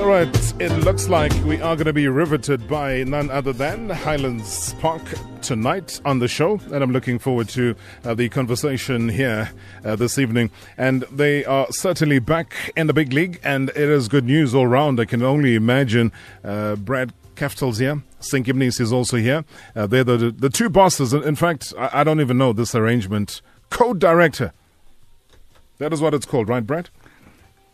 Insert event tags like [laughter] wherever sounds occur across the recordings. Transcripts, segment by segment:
All right, it looks like we are going to be riveted by none other than Highlands Park tonight on the show, and I'm looking forward to uh, the conversation here uh, this evening. And they are certainly back in the big league, and it is good news all round. I can only imagine uh, Brad Kaftel's here. Sinky Mnisi is also here. Uh, they're the, the two bosses. In fact, I, I don't even know this arrangement. Co-director. That is what it's called, right, Brad?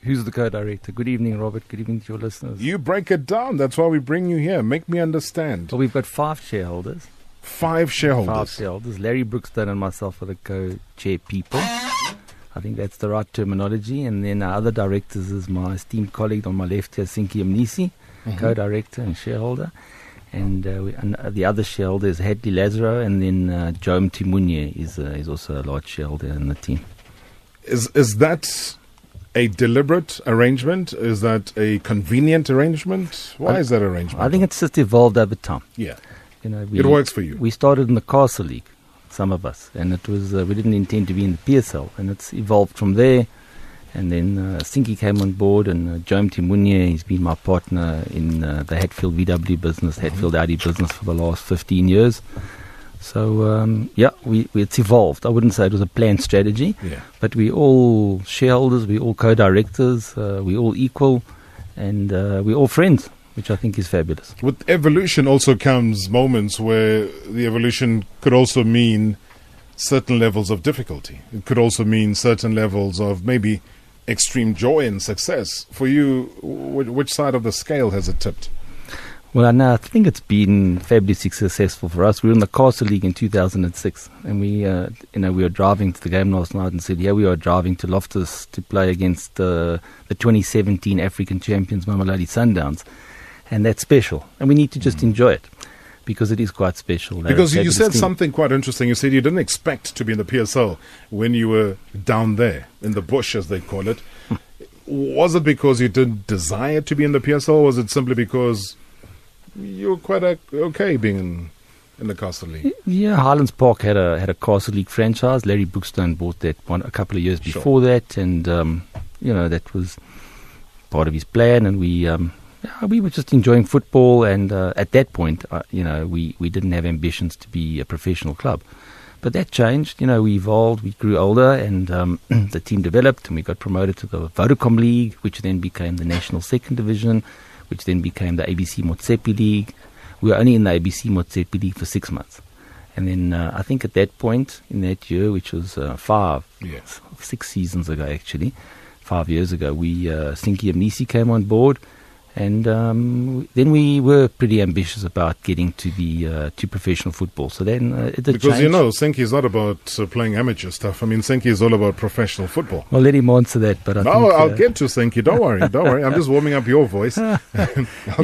Who's the co-director? Good evening, Robert. Good evening to your listeners. You break it down. That's why we bring you here. Make me understand. Well, we've got five shareholders. Five shareholders. Five shareholders. Larry Brookstone and myself are the co-chair people. I think that's the right terminology. And then our other directors is my esteemed colleague on my left here, Sinky Mnisi, Mm-hmm. co-director and shareholder. And, uh, we, and uh, the other shareholder is Hadley Lazaro, and then uh, Joe Mtimunye is, uh, is also a large shareholder in the team. Is is that a deliberate arrangement? Is that a convenient arrangement? Why I- is that arrangement? I think it's just evolved over time. yeah, You know, we, it works for you. We started in the Castle League, some of us, and it was uh, we didn't intend to be in the PSL, and it's evolved from there. And then uh, Sinky came on board, and uh, Joe Timunye, he's been my partner in uh, the Hatfield VW business, Hatfield Audi business for the last 15 years. So, um, yeah, we, we, it's evolved. I wouldn't say it was a planned strategy, yeah. but we all shareholders, we all co-directors, uh, we all equal, and uh, we all friends, which I think is fabulous. With evolution also comes moments where the evolution could also mean certain levels of difficulty. It could also mean certain levels of maybe extreme joy and success. For you, wh- which side of the scale has it tipped? Well, no, I think it's been fabulously successful for us. We were in the Castle League in 2006, and we, uh, you know, we were driving to the game last night and said, "Yeah, we are driving to Loftus to play against uh, the 2017 African champions, Mamelodi Sundowns," and that's special, and we need to just enjoy it because it is quite special. Because you said team. something quite interesting. You said you didn't expect to be in the PSL when you were down there in the bush, as they call it. [laughs] was it because you didn't desire to be in the PSL, or was it simply because you were quite okay being in, in the Castle League? Yeah, Highlands Park had a had a Castle League franchise. Larry Brookstone bought that one a couple of years Sure. before that, and um, you know that was part of his plan. And we um, yeah, we were just enjoying football. And uh, at that point, uh, you know, we we didn't have ambitions to be a professional club. But that changed. You know, we evolved, we grew older, and um, [clears throat] the team developed, and we got promoted to the Vodacom League, which then became the National Second Division, which then became the ABC Motsepe League. We were only in the ABC Motsepe League for six months. And then uh, I think at that point in that year, which was uh, five, Yes. six seasons ago actually, five years ago, we uh, Sinky Mnisi came on board, and um, then we were pretty ambitious about getting to the uh, to professional football. So then uh, it Because you know, Sinky is not about uh, playing amateur stuff. I mean, Sinky is all about professional football. Well, let him answer that, but I No, think, I'll uh, get to Sinky. Don't worry. Don't worry. I'm just warming up your voice. [laughs] [laughs] I'll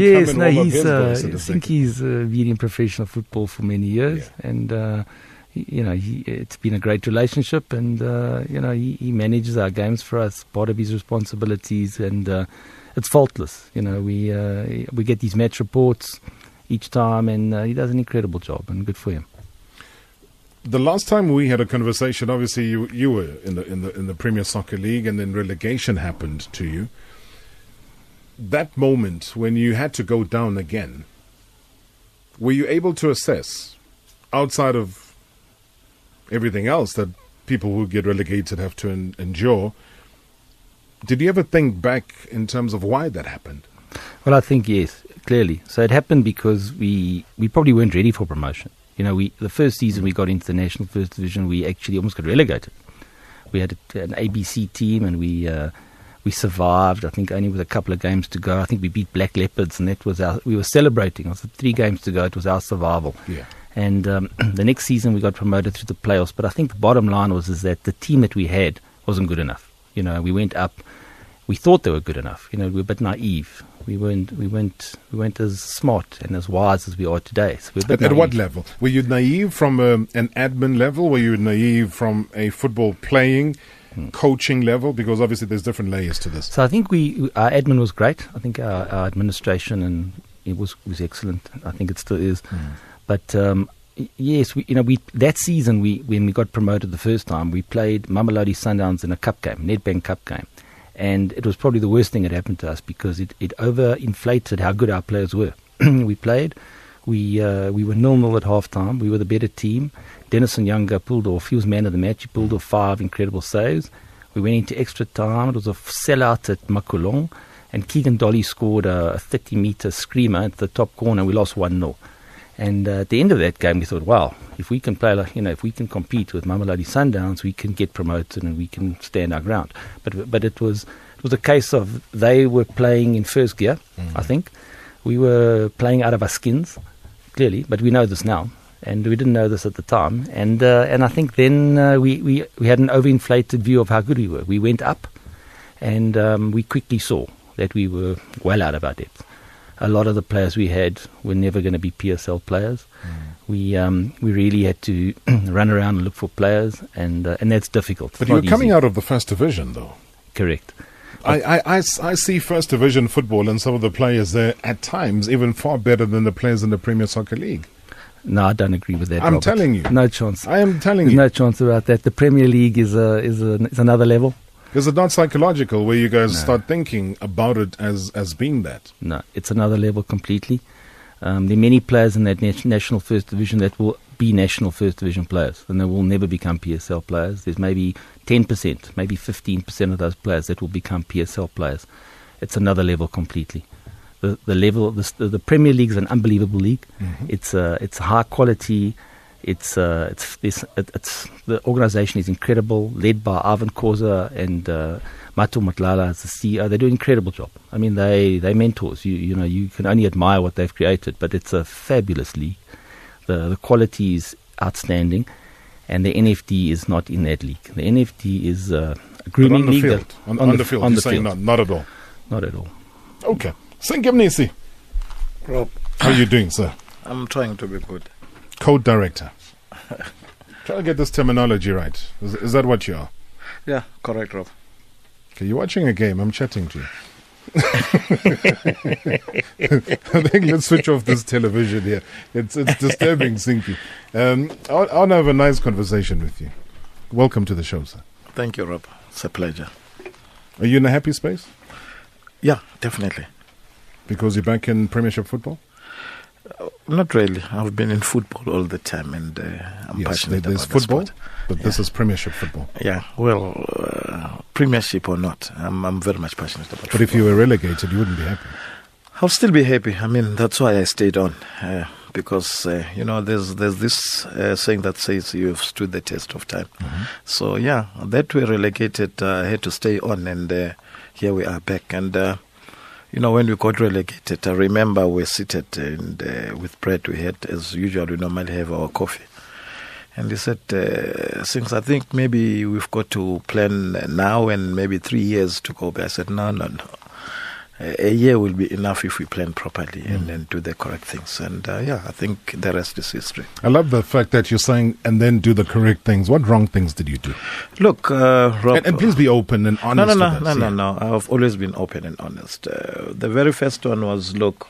yes, no, he's. Uh, voice in think second. he's uh, been in professional football for many years, and uh, you know, he, it's been a great relationship, and uh, you know, he, he manages our games for us, part of his responsibilities, and uh, it's faultless. You know, we uh, we get these match reports each time, and uh, he does an incredible job, and good for him. The last time we had a conversation, obviously you you were in the in the in the Premier Soccer League, and then relegation happened to you. That moment when you had to go down again, were you able to assess, outside of everything else that people who get relegated have to en- endure? Did you ever think back in terms of why that happened? Well, I think yes, clearly. So it happened because we we probably weren't ready for promotion. You know, we the first season we got into the national first division, we actually almost got relegated. We had a, an ABC team, and we uh, we survived. I think only with a couple of games to go. I think we beat Black Leopards, and that was our. We were celebrating. It was three games to go. It was our survival. Yeah. And um, [clears throat] the next season we got promoted through the playoffs. But I think the bottom line was is that the team that we had wasn't good enough. You know, we went up. We thought they were good enough. You know, we were a bit naive. We weren't. We weren't. We weren't as smart and as wise as we are today. So we're At, at what level? Were you naive from um, an admin level? Were you naive from a football playing, Hmm. coaching level? Because obviously there's different layers to this. So I think we our admin was great. I think our, our administration and it was was excellent. I think it still is. But um, yes, we, you know, we that season we when we got promoted the first time, we played Mamelodi Sundowns in a cup game, Nedbank Cup game, And it was probably the worst thing that happened to us because it, it overinflated how good our players were. [clears throat] we played. We uh, we were nil nil at half time. We were the better team. Denison Younger pulled off. He was man of the match. He pulled off five incredible saves. We went into extra time. It was a sellout at Makhulong. And Keagan Dolly scored a 30 meter screamer at the top corner. We lost 1 0. And uh, at the end of that game, we thought, wow, if we can play, like, you know, if we can compete with Mamelodi Sundowns, we can get promoted and we can stand our ground. But but it was it was a case of they were playing in first gear, mm. I think. We were playing out of our skins, clearly, but we know this now, and we didn't know this at the time. And uh, and I think then uh, we, we we had an overinflated view of how good we were. We went up, and um, we quickly saw that we were well out of our depth. A lot of the players we had were never going to be PSL players. Mm. We um, we really had to [clears throat] run around and look for players, and uh, and that's difficult. But you're coming out of the first division, though. Correct. I, I, I, I, see first division football and some of the players there at times even far better than the players in the Premier Soccer League. No, I don't agree with that. I'm Robert. telling you, no chance. I am telling There's you, no chance about that. The Premier League is a, is a, is another level. Is it not psychological where you guys no. start thinking about it as, as being that? No, it's another level completely. Um, there are many players in that national first division that will be national first division players and they will never become PSL players. There's maybe 10%, maybe 15% of those players that will become PSL players. It's another level completely. The, the level, the, the Premier League is an unbelievable league. Mm-hmm. It's, a, it's high quality it's uh, it's, it's, it's the organization is incredible, led by Irvin Khoza and uh, Mato Madlala as the CEO. They do an incredible job. I mean, they they mentors. You you know you can only admire what they've created, but it's a fabulous league. The the quality is outstanding, and the NFD is not in that league. The NFD is uh, a grooming on the league. Field. On, on, on, the, field, on the field. Not, not at all. Not at all. Okay. Singim Rob. How are you doing, sir? I'm trying to be good code director. [laughs] Try to get this terminology right. Is, is, that what you are? Yeah, correct, Rob. Okay, you're watching a game. I'm chatting to you. [laughs] I think let's switch off this television here. It's it's disturbing, Sinky. Um, I want to have a nice conversation with you. Welcome to the show, sir. Thank you, Rob. It's a pleasure. Are you in a happy space? Yeah, definitely. Because you're back in Premiership football? Uh, not really. I've been in football all the time, and uh, I'm yes, passionate there's about football, the but yeah. this is Premiership football. Yeah, well, uh, Premiership or not, I'm, I'm very much passionate about. But football. if you were relegated, you wouldn't be happy. I'll still be happy. I mean, that's why I stayed on, uh, because uh, you know, there's there's this uh, saying that says you have stood the test of time. Mm-hmm. So yeah, that we're relegated, I had to stay on, and here we are back, and you know, when we got relegated, I remember we were seated and uh, with bread we had, as usual, we normally have our coffee. And he said, uh, since I think maybe we've got to plan now and maybe three years to go back. I said, no, no, no a year will be enough if we plan properly mm. and then do the correct things. And uh, yeah, I think the rest is history. I love the fact that you're saying and then do the correct things. What wrong things did you do? Look, uh, Rob, and, and, please be open and honest. No, no, no, no, no, no, no. I've always been open and honest. Uh, the very first one was look.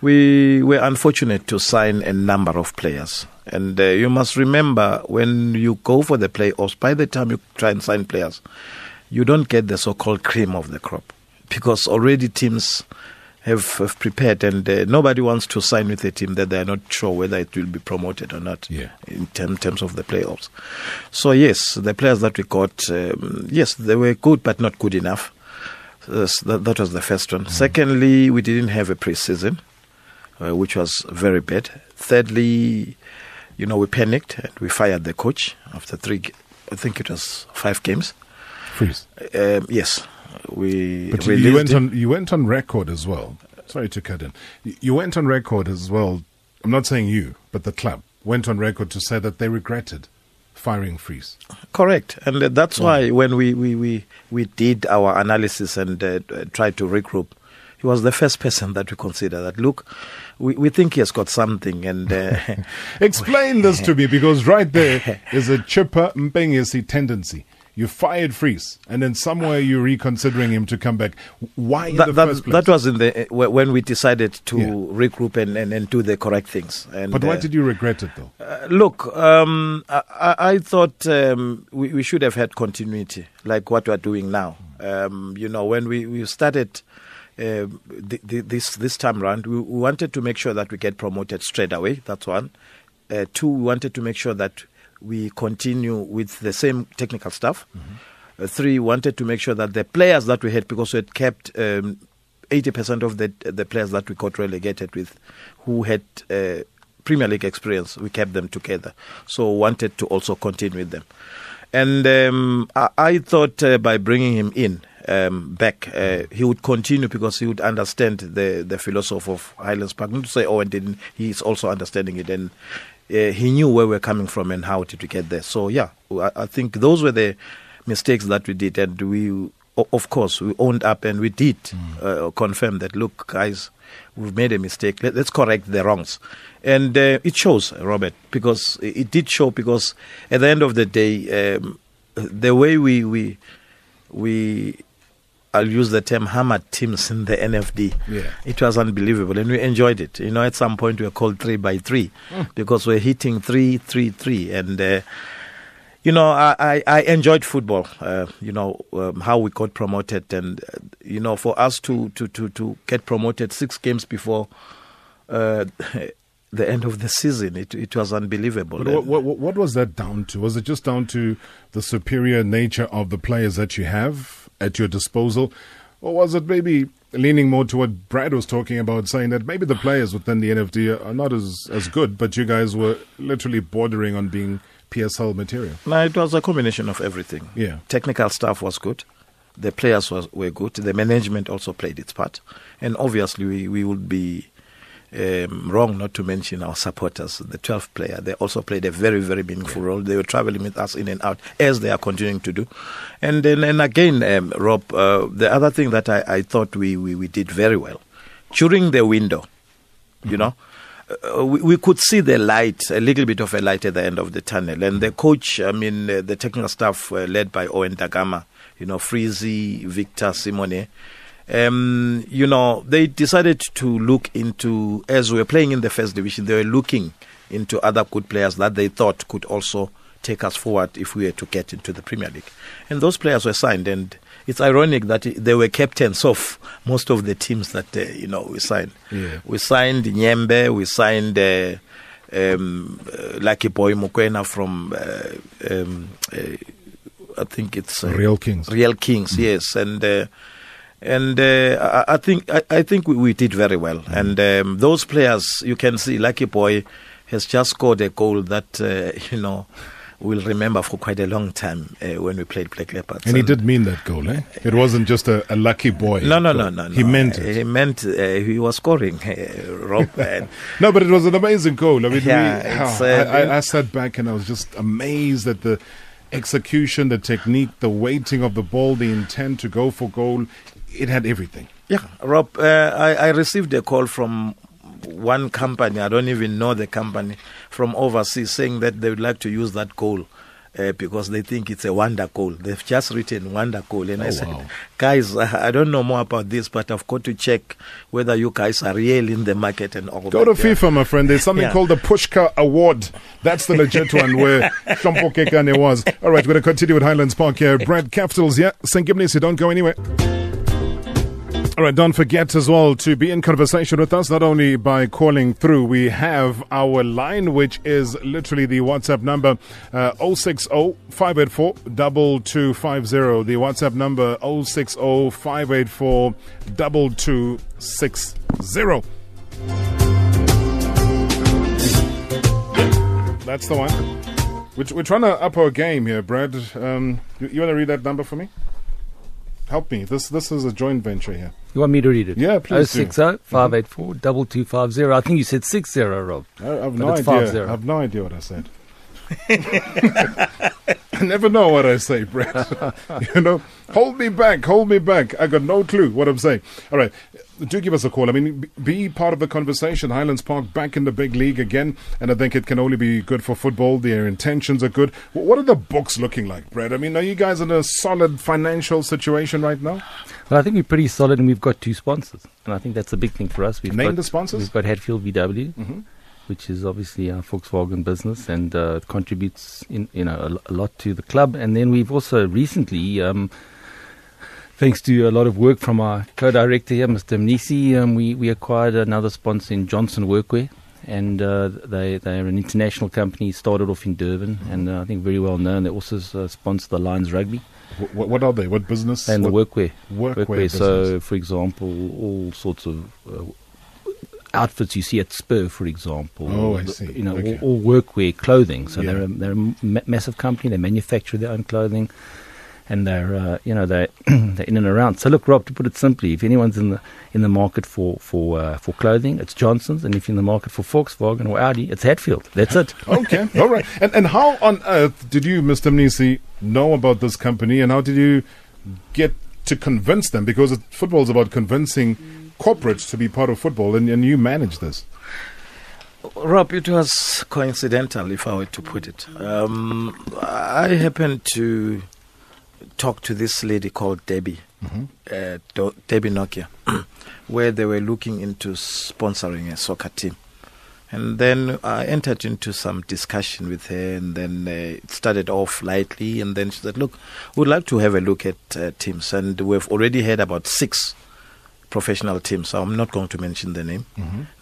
We were unfortunate to sign a number of players. And uh, you must remember when you go for the playoffs, by the time you try and sign players, you don't get the so called cream of the crop because already teams have, have prepared and uh, nobody wants to sign with a team that they're not sure whether it will be promoted or not yeah. in term, terms of the playoffs. So, yes, the players that we got, um, yes, they were good but not good enough. Uh, so that, that, was the first one. Mm. Secondly, we didn't have a preseason, uh, which was very bad. Thirdly, you know, we panicked and we fired the coach after three, I think it was five games. Freese. Um, yes we but you went on you went on record as well. Sorry to cut in. You went on record as well. I'm not saying you, but the club went on record to say that they regretted firing Freese. Correct, and that's yeah. why when we, we, we, we did our analysis and uh, tried to regroup, he was the first person that we consider that look we, we think he has got something and uh, [laughs] explain this to me because right there [laughs] is a Chippa Mpengesi tendency you fired Freese, and then somewhere you're reconsidering him to come back. Why that, the that? That was in the uh, when we decided to yeah. regroup and, and, and, do the correct things. And, but why uh, did you regret it, though? Uh, look, um, I, I, thought um, we, we, should have had continuity, like what we are doing now. Um, you know, when we, we started uh, th- th- this this time round, we, we wanted to make sure that we get promoted straight away. That's one. Uh, two, we wanted to make sure that we continue with the same technical staff. Uh, three, wanted to make sure that the players that we had, because we had kept um, 80% of the the players that we got relegated with, who had uh, Premier League experience, we kept them together. So wanted to also continue with them. And um, I, I thought uh, by bringing him in um, back, uh, he would continue because he would understand the, the philosophy of Highlands Park. Not to say, oh, and then he's also understanding it. And uh, he knew where we're coming from and how to, to get there. So, yeah, I, I think those were the mistakes that we did. And we, of course, we owned up and we did uh, confirm that, look, guys, we've made a mistake. Let, us correct the wrongs. And uh, it shows, Robert, because it it did show because at the end of the day, um, the way we, we, we, I'll use the term hammered teams in the NFD. Yeah. It was unbelievable, and we enjoyed it. You know, at some point we were called three by three because we're hitting three, three, three, and uh, you know, I, I, I enjoyed football. Uh, you know um, how we got promoted, and uh, you know, for us to to to to get promoted six games before. The end of the season, it it was unbelievable. What, what, what was that down to? Was it just down to the superior nature of the players that you have at your disposal? Or was it maybe leaning more to what Brad was talking about, saying that maybe the players within the NFD are not as, as good, but you guys were literally bordering on being PSL material? No, it was a combination of everything. Yeah. Technical staff was good. The players was, were good. The management also played its part. And obviously, we, we would be um, wrong not to mention our supporters. The 12th player, they also played a very, very meaningful role. They were traveling with us in and out, as they are continuing to do. And then, and again, um, Rob, uh, the other thing that I, I thought we, we, we did very well during the window, you know, uh, we, we could see the light, a little bit of a light at the end of the tunnel. And the coach, I mean, uh, the technical staff led by Owen Da Gama, you know, Freezy, Victor Simone, um, you know, they decided to look into, as we were playing in the first division, they were looking into other good players that they thought could also take us forward if we were to get into the Premier League. And those players were signed, and it's ironic that they were captains of most of the teams that, uh, you know, we signed. Yeah. We signed Nyembe, we signed uh, um, uh, Lucky Boy Mokoena from, uh, um, uh, I think it's uh, Real Kings. Real Kings, yes, and uh, and uh, I, I think I, I think we, we did very well. And um, those players, you can see, Lucky Boy has just scored a goal that uh, [laughs] you know we'll remember for quite a long time uh, when we played Black Leopards. And he did mean that goal, eh? It wasn't just a, a lucky boy. No, no, no, no, no. He meant it. He meant uh, he was scoring, uh, Rob. [laughs] and No, but it was an amazing goal. I mean, Yeah, we, oh, uh, I, I, I sat back and I was just amazed at the execution, the technique, the weighting of the ball, the intent to go for goal. It had everything. Yeah, Rob, uh, I, I received a call from one company, I don't even know the company, from overseas saying that they would like to use that coal. Uh, because they think it's a wonder coal. They've just written wonder coal. And I Oh, said, wow. guys, [laughs] I don't know more about this, but I've got to check whether you guys are real in the market and all Go that. to Yeah. FIFA, my friend. There's something Yeah. called the Puskás Award. That's the legit [laughs] one where Hlompho Kekana was. All right, we're going to continue with Highlands Park here. Brad Kaftel's, yeah. St. Gibney, so don't go anywhere. All right, don't forget as well to be in conversation with us, not only by calling through. We have our line, which is literally the WhatsApp number uh, 060 584 2250. The WhatsApp number 060 584 2260. That's the one. We're, we're trying to up our game here, Brad. Um, you, you want to read that number for me? Help me. This this is a joint venture here. You want me to read it? Yeah, please do. 060 584 mm-hmm. 2250. I think you said 60, Rob. I, I've no idea. I've no idea what I said. [laughs] I never know what I say, Brett. [laughs] you know, hold me back, hold me back. I got no clue what I'm saying. All right, do give us a call. I mean, be- part of the conversation. Highlands Park back in the big league again, and I think it can only be good for football. Their intentions are good. What are the books looking like, Brett? I mean, are you guys in a solid financial situation right now? Well, I think we're pretty solid and we've got two sponsors. And I think that's a big thing for us. We've Name got, the sponsors. We've got Hatfield VW, Mm-hmm. Which is obviously our Volkswagen business and uh, contributes in, you know, a, a lot to the club. And then we've also recently um, thanks to a lot of work from our co-director here, Mr. Mnisi, um, we, we acquired another sponsor in Johnson Workwear. And uh, they, they're an international company, started off in Durban, and uh, I think very well known. They also uh, sponsor the Lions Rugby. What, what are they? What business? And what? the workwear. Workwear. workwear. So, for example, all sorts of uh, outfits you see at Spur, for example. Oh, I see. You know, okay. all, all, workwear clothing. So Yeah. they're a, they're a ma- massive company. They manufacture their own clothing, and they're uh, you know they're [clears throat] they're in and around. So look, Rob, to put it simply, if anyone's in the in the market for for uh, for clothing, it's Johnson's, and if you're in the market for Volkswagen or Audi, it's Hatfield. That's it. [laughs] okay, all right. And and how on earth did you, Mr. Mnisi, know about this company, and how did you get to convince them? Because it, football is about convincing corporates to be part of football, and, and you manage this. Rob, it was coincidental, if I were to put it. Um, I happened to talk to this lady called Debbie, uh, Do- Debbie Nokia, [clears throat] where they were looking into sponsoring a soccer team. And then I entered into some discussion with her, and then uh, it started off lightly. And then she said, Look, we'd like to have a look at uh, teams. And we've already had about six professional teams. So I'm not going to mention the name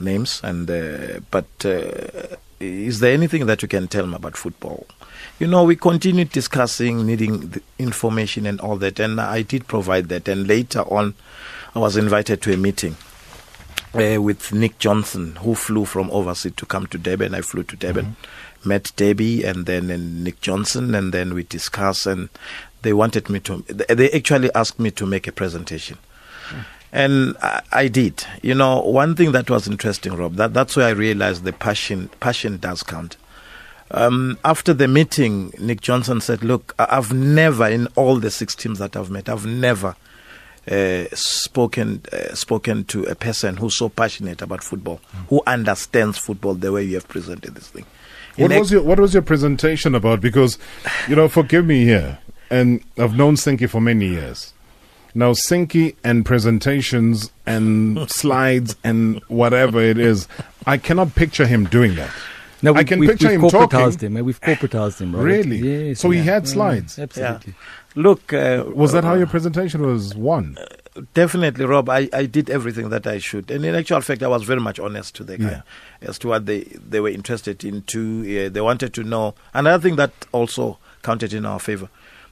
names. And uh, but uh, is there anything that you can tell me about football? You know, we continued discussing, needing the information and all that, and I did provide that. And later on, I was invited to a meeting uh, with Nick Johnson, who flew from overseas to come to Durban. I flew to Durban, met Debbie, and then and Nick Johnson, and then we discussed. And they wanted me to. They actually asked me to make a presentation. And I, I did. You know, one thing that was interesting, Rob, that, that's where I realized the passion passion does count. Um, after the meeting, Nick Johnson said, Look, I've never, in all the six teams that I've met, I've never uh, spoken uh, spoken to a person who's so passionate about football, who understands football the way you have presented this thing. What was your What was your presentation about? Because, you know, forgive me here, and I've known Sinky for many years. Now, Sinky and presentations and [laughs] slides and whatever it is, I cannot picture him doing that. No, I can we've, picture we've him corporatized talking. him. eh? We've corporatized him, Robert. Really? Yes. So he yeah. had Yeah, slides? absolutely. Look, uh, Was that how uh, your presentation was won? Definitely, Rob. I, I did everything that I should, and in actual fact, I was very much honest to the guy as to what they they were interested in. To uh, they wanted to know and another thing that also counted in our favor.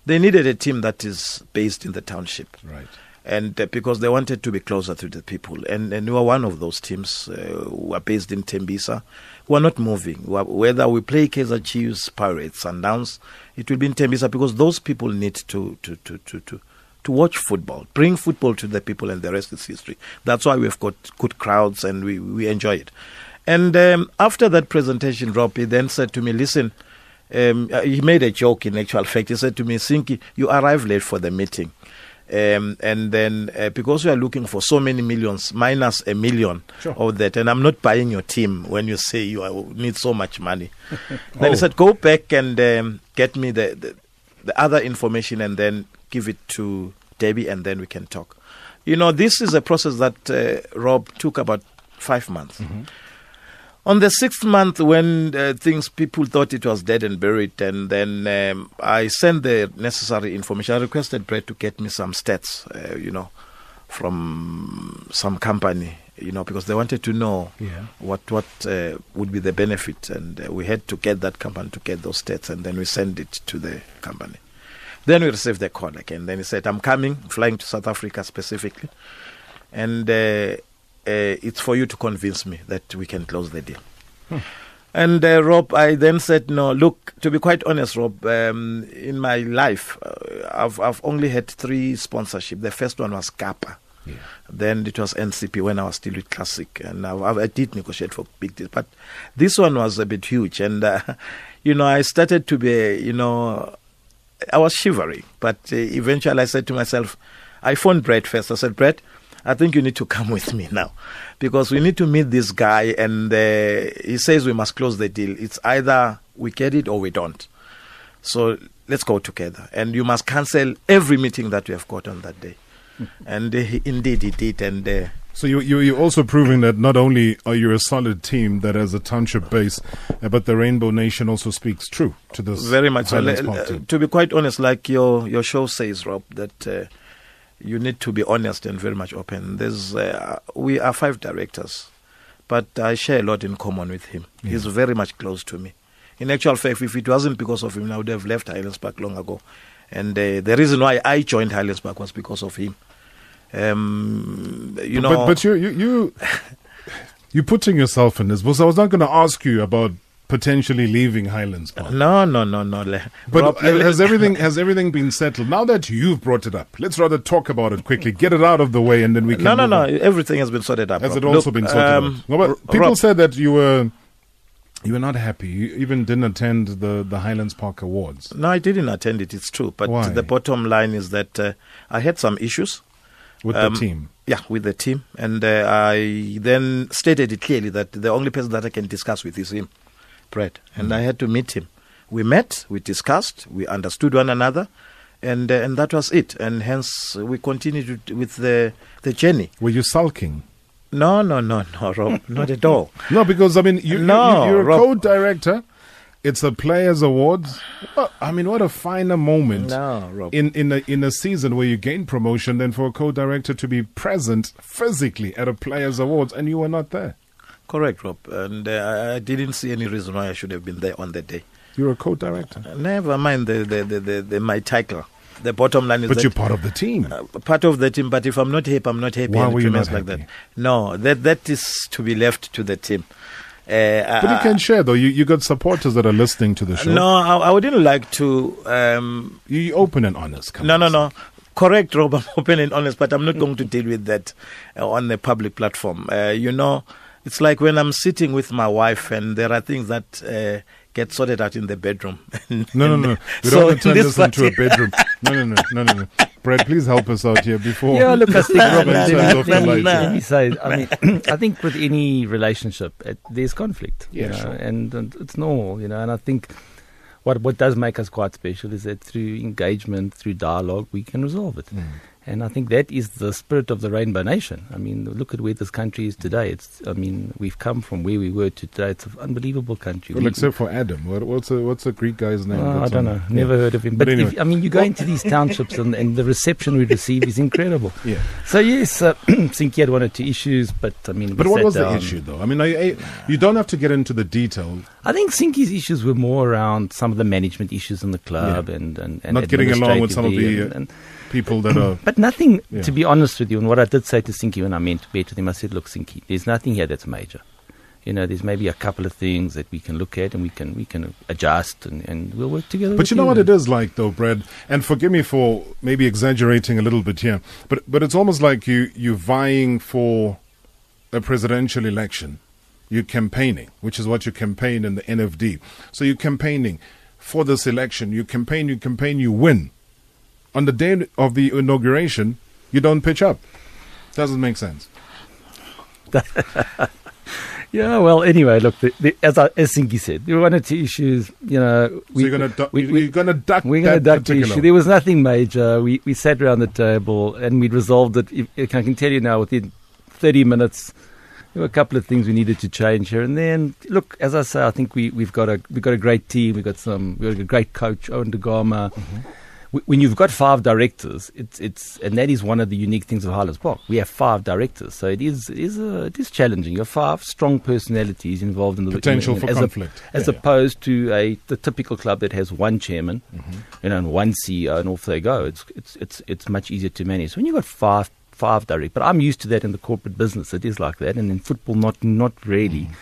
They needed a team that is based in the township, Right. and uh, because they wanted to be closer to the people, and and we were one of those teams uh, who are based in Tembisa. We are not moving. We are, whether we play Kaizer Chiefs, Pirates, Sundowns, it will be in Tembisa because those people need to to to to. to to watch football, bring football to the people, and the rest is history. That's why we've got good crowds and we, we enjoy it. And um, after that presentation, Rob, he then said to me, Listen, um, uh, he made a joke in actual fact. He said to me, Sinky, you arrived late for the meeting. Um, and then uh, because we are looking for so many millions, minus a million Sure. of that, and I'm not buying your team when you say you are, need so much money. [laughs] then Oh. he said, go back and um, get me the, the the other information and then give it to Debbie and then we can talk. You know, this is a process that uh, Rob took about five months. On the sixth month, when uh, things people thought it was dead and buried, and then um, I sent the necessary information. I requested Brett to get me some stats, uh, you know, from some company, you know, because they wanted to know Yeah. what what uh, would be the benefit, and uh, we had to get that company to get those stats, and then we send it to the company. Then we received the call again. Then he said, "I'm coming, flying to South Africa specifically, and uh, it's for you to convince me that we can close the deal." And uh, Rob, I then said, "No, look. To be quite honest, Rob, um, in my life, uh, I've I've only had three sponsorship. The first one was Kappa." Yeah. Then it was NCP when I was still with Classic, and I, I did negotiate for big deals. But this one was a bit huge, and uh, [laughs] you know, I started to be, you know, I was shivering. But uh, eventually, I said to myself, I phoned Brett first. I said, Brett, I think you need to come with me now, because we need to meet this guy, and uh, he says we must close the deal. It's either we get it or we don't. So let's go together, and you must cancel every meeting that we have got on that day. and uh, he, indeed, he did, and. Uh, So you, you, you're also proving that not only are you a solid team that has a township base, uh, but the Rainbow Nation also speaks true to this. Very much so. Highlands Le- Park le- team. to be quite honest, like your, your show says, Rob, that uh, you need to be honest and very much open. There's uh, we are five directors, but I share a lot in common with him. Yeah. He's very much close to me. In actual fact, if it wasn't because of him, I would have left Highlands Park long ago. And uh, the reason why I joined Highlands Park was because of him. Um, you know, but, but you you you [laughs] you putting yourself in this. Because I was not going to ask you about potentially leaving Highlands Park. no, no, no, no. But Rob, has everything [laughs] has everything been settled? Now that you've brought it up, let's rather talk about it quickly. Get it out of the way, and then we can. no, no, no. on. Everything has been sorted out. Has Rob. it also Look, been sorted um, out? No, but people Rob, said that you were you were not happy. You even didn't attend the the Highlands Park Awards. No, I didn't attend it. It's true, but Why? the bottom line is that uh, I had some issues. with Um, the team. Yeah, with the team, and uh, I then stated it clearly that the only person that I can discuss with is him, Brad, and Mm. I had to meet him. We met, we discussed, we understood one another, and uh, and that was it. And hence we continued with the the journey. Were you sulking? No, no, no, no, Rob, not at [laughs] all. No, because I mean, you, No, you, you're a Rob. co-director. It's a Players Awards. Well, I mean, what a finer moment No, Rob. in in a, in a season where you gain promotion than for a co-director to be present physically at a Players Awards, and you were not there. Correct, Rob. And uh, I- didn't see any reason why I should have been there on that day. You're a co-director, Never mind the, the, the, the, the my title. The bottom line is but that you're part of the team. uh, part of the team. But if I'm not happy, I'm not happy. Why were you not like happy? that? No, that that is to be left to the team. Uh, But you can share though. You you got supporters that are listening to the show. No, I, I wouldn't like to. Um, you you open and honest. Come no, no, no. Correct, Rob. [laughs] I'm open and honest, but I'm not going to deal with that uh, on the public platform. Uh, you know, it's like when I'm sitting with my wife, and there are things that uh, get sorted out in the bedroom. [laughs] No, no, no. We So don't want to turn this this into a bedroom. No, no, no, no, no, no. Brad, please help us out here before. Yeah, look, I think Robin let me- turns off the let me- lights. let me say, I mean, [clears throat] I think with any relationship, it, there's conflict, you Yeah, know, sure. and, and it's normal, you know. And I think what what does make us quite special is that through engagement, through dialogue, we can resolve it. Mm. And I think that is the spirit of the Rainbow Nation. I mean, look at where this country is today. It's, I mean, we've come from where we were to today. It's an unbelievable country. Well, We- except for Adam. What, what's a what's a Greek guy's name? Oh, I don't know. Never Yeah. heard of him. But But, anyway. if, I mean, you go into these townships and, and the reception we receive is incredible. [laughs] Yeah. So yes, uh, [clears throat] had one or two issues, but I mean, But what was the issue, though? I mean, I, I, you don't have to get into the detail. I think Sinky's issues were more around some of the management issues in the club and, and, and Not getting along with some of the, and- and- People that are. but nothing. Yeah. To be honest with you, and what I did say to Sinky when I met met with him, I said, "Look, Sinky, there's nothing here that's major. You know, there's maybe a couple of things that we can look at and we can we can adjust and, and we'll work together." But you know what and- it is like, though, Brad. And forgive me for maybe exaggerating a little bit here, but but it's almost like you you're vying for a presidential election. You're campaigning, which is what you campaign in the NFD. So you're campaigning for this election. You campaign, you campaign, you win. On the day of the inauguration, you don't pitch up. Doesn't make sense. [laughs] Yeah, well, anyway, look, the, the, as I, as Sinky said, there were one or two issues. You know, so you're gonna du- we- we- gonna duck. We're going to duck the issue. There was nothing major. We we sat around the table and we resolved it. If, if I can tell you now, within 30 minutes, there were a couple of things we needed to change here. And then, look, as I say, I think we we've got a we've got a great team. We've got some we've got a great coach, Owen Da Gama. Mm-hmm. When you've got five directors, it's it's and that is one of the unique things of Highlands Park. We have five directors, so it is it is uh, it is challenging. You have five strong personalities involved in the potential in- for as a- conflict. as Yeah, yeah. opposed to a the typical club that has one chairman, Mm-hmm. you know, and one CEO, and off they go. It's it's it's it's much easier to manage. When you've got five five direct, but I'm used to that in the corporate business. It is like that, and in football, not not really. Mm.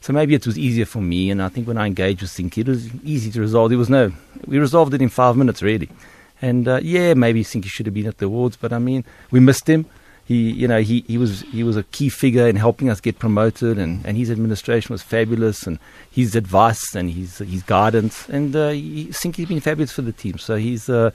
So maybe it was easier for me, and I think when I engaged with Sinky, it was easy to resolve. There was no, we resolved it in five minutes, really. And uh, yeah, maybe think he should have been at the awards, but I mean, we missed him. He, you know, he, he was he was a key figure in helping us get promoted, and, and his administration was fabulous, and his advice and his his guidance, and uh, he, Sinky's been fabulous for the team. So he's uh,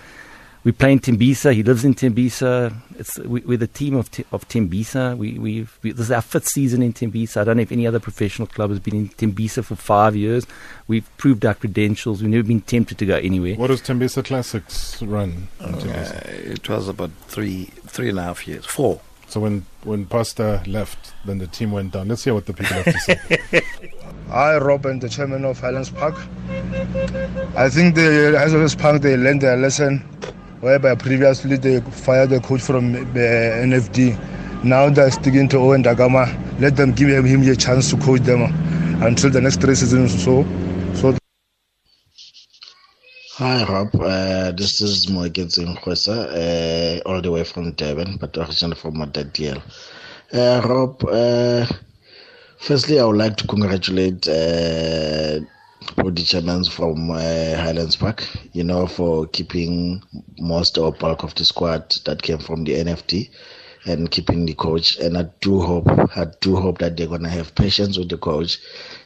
we play in Tembisa. He lives in Tembisa. It's we, we're the team of Te- of Tembisa. We we've we, this is our fifth season in Tembisa. I don't know if any other professional club has been in Tembisa for five years. We've proved our credentials. We've never been tempted to go anywhere. What does Tembisa Classics run? in Uh, it was about three, three and a half years, four. So when when Pasta left, then the team went down. Let's hear what the people have to say. [laughs] I, Robin, the chairman of Highlands Park. I think the Highlands Park they learned their lesson whereby previously they fired the coach from uh, NFD. Now they're sticking to Owen Da Gama. Let them give him a chance to coach them until the next three seasons. So, so. Hi Rob, uh, this is Moeketsi Nkwesa, uh, all the way from Durban, but originally from Matatiele. Uh, Rob, uh, firstly I would like to congratulate Body from uh, Highlands Park, you know, for keeping most or bulk of the squad that came from the NFD and keeping the coach. And I do hope, I do hope that they're gonna have patience with the coach,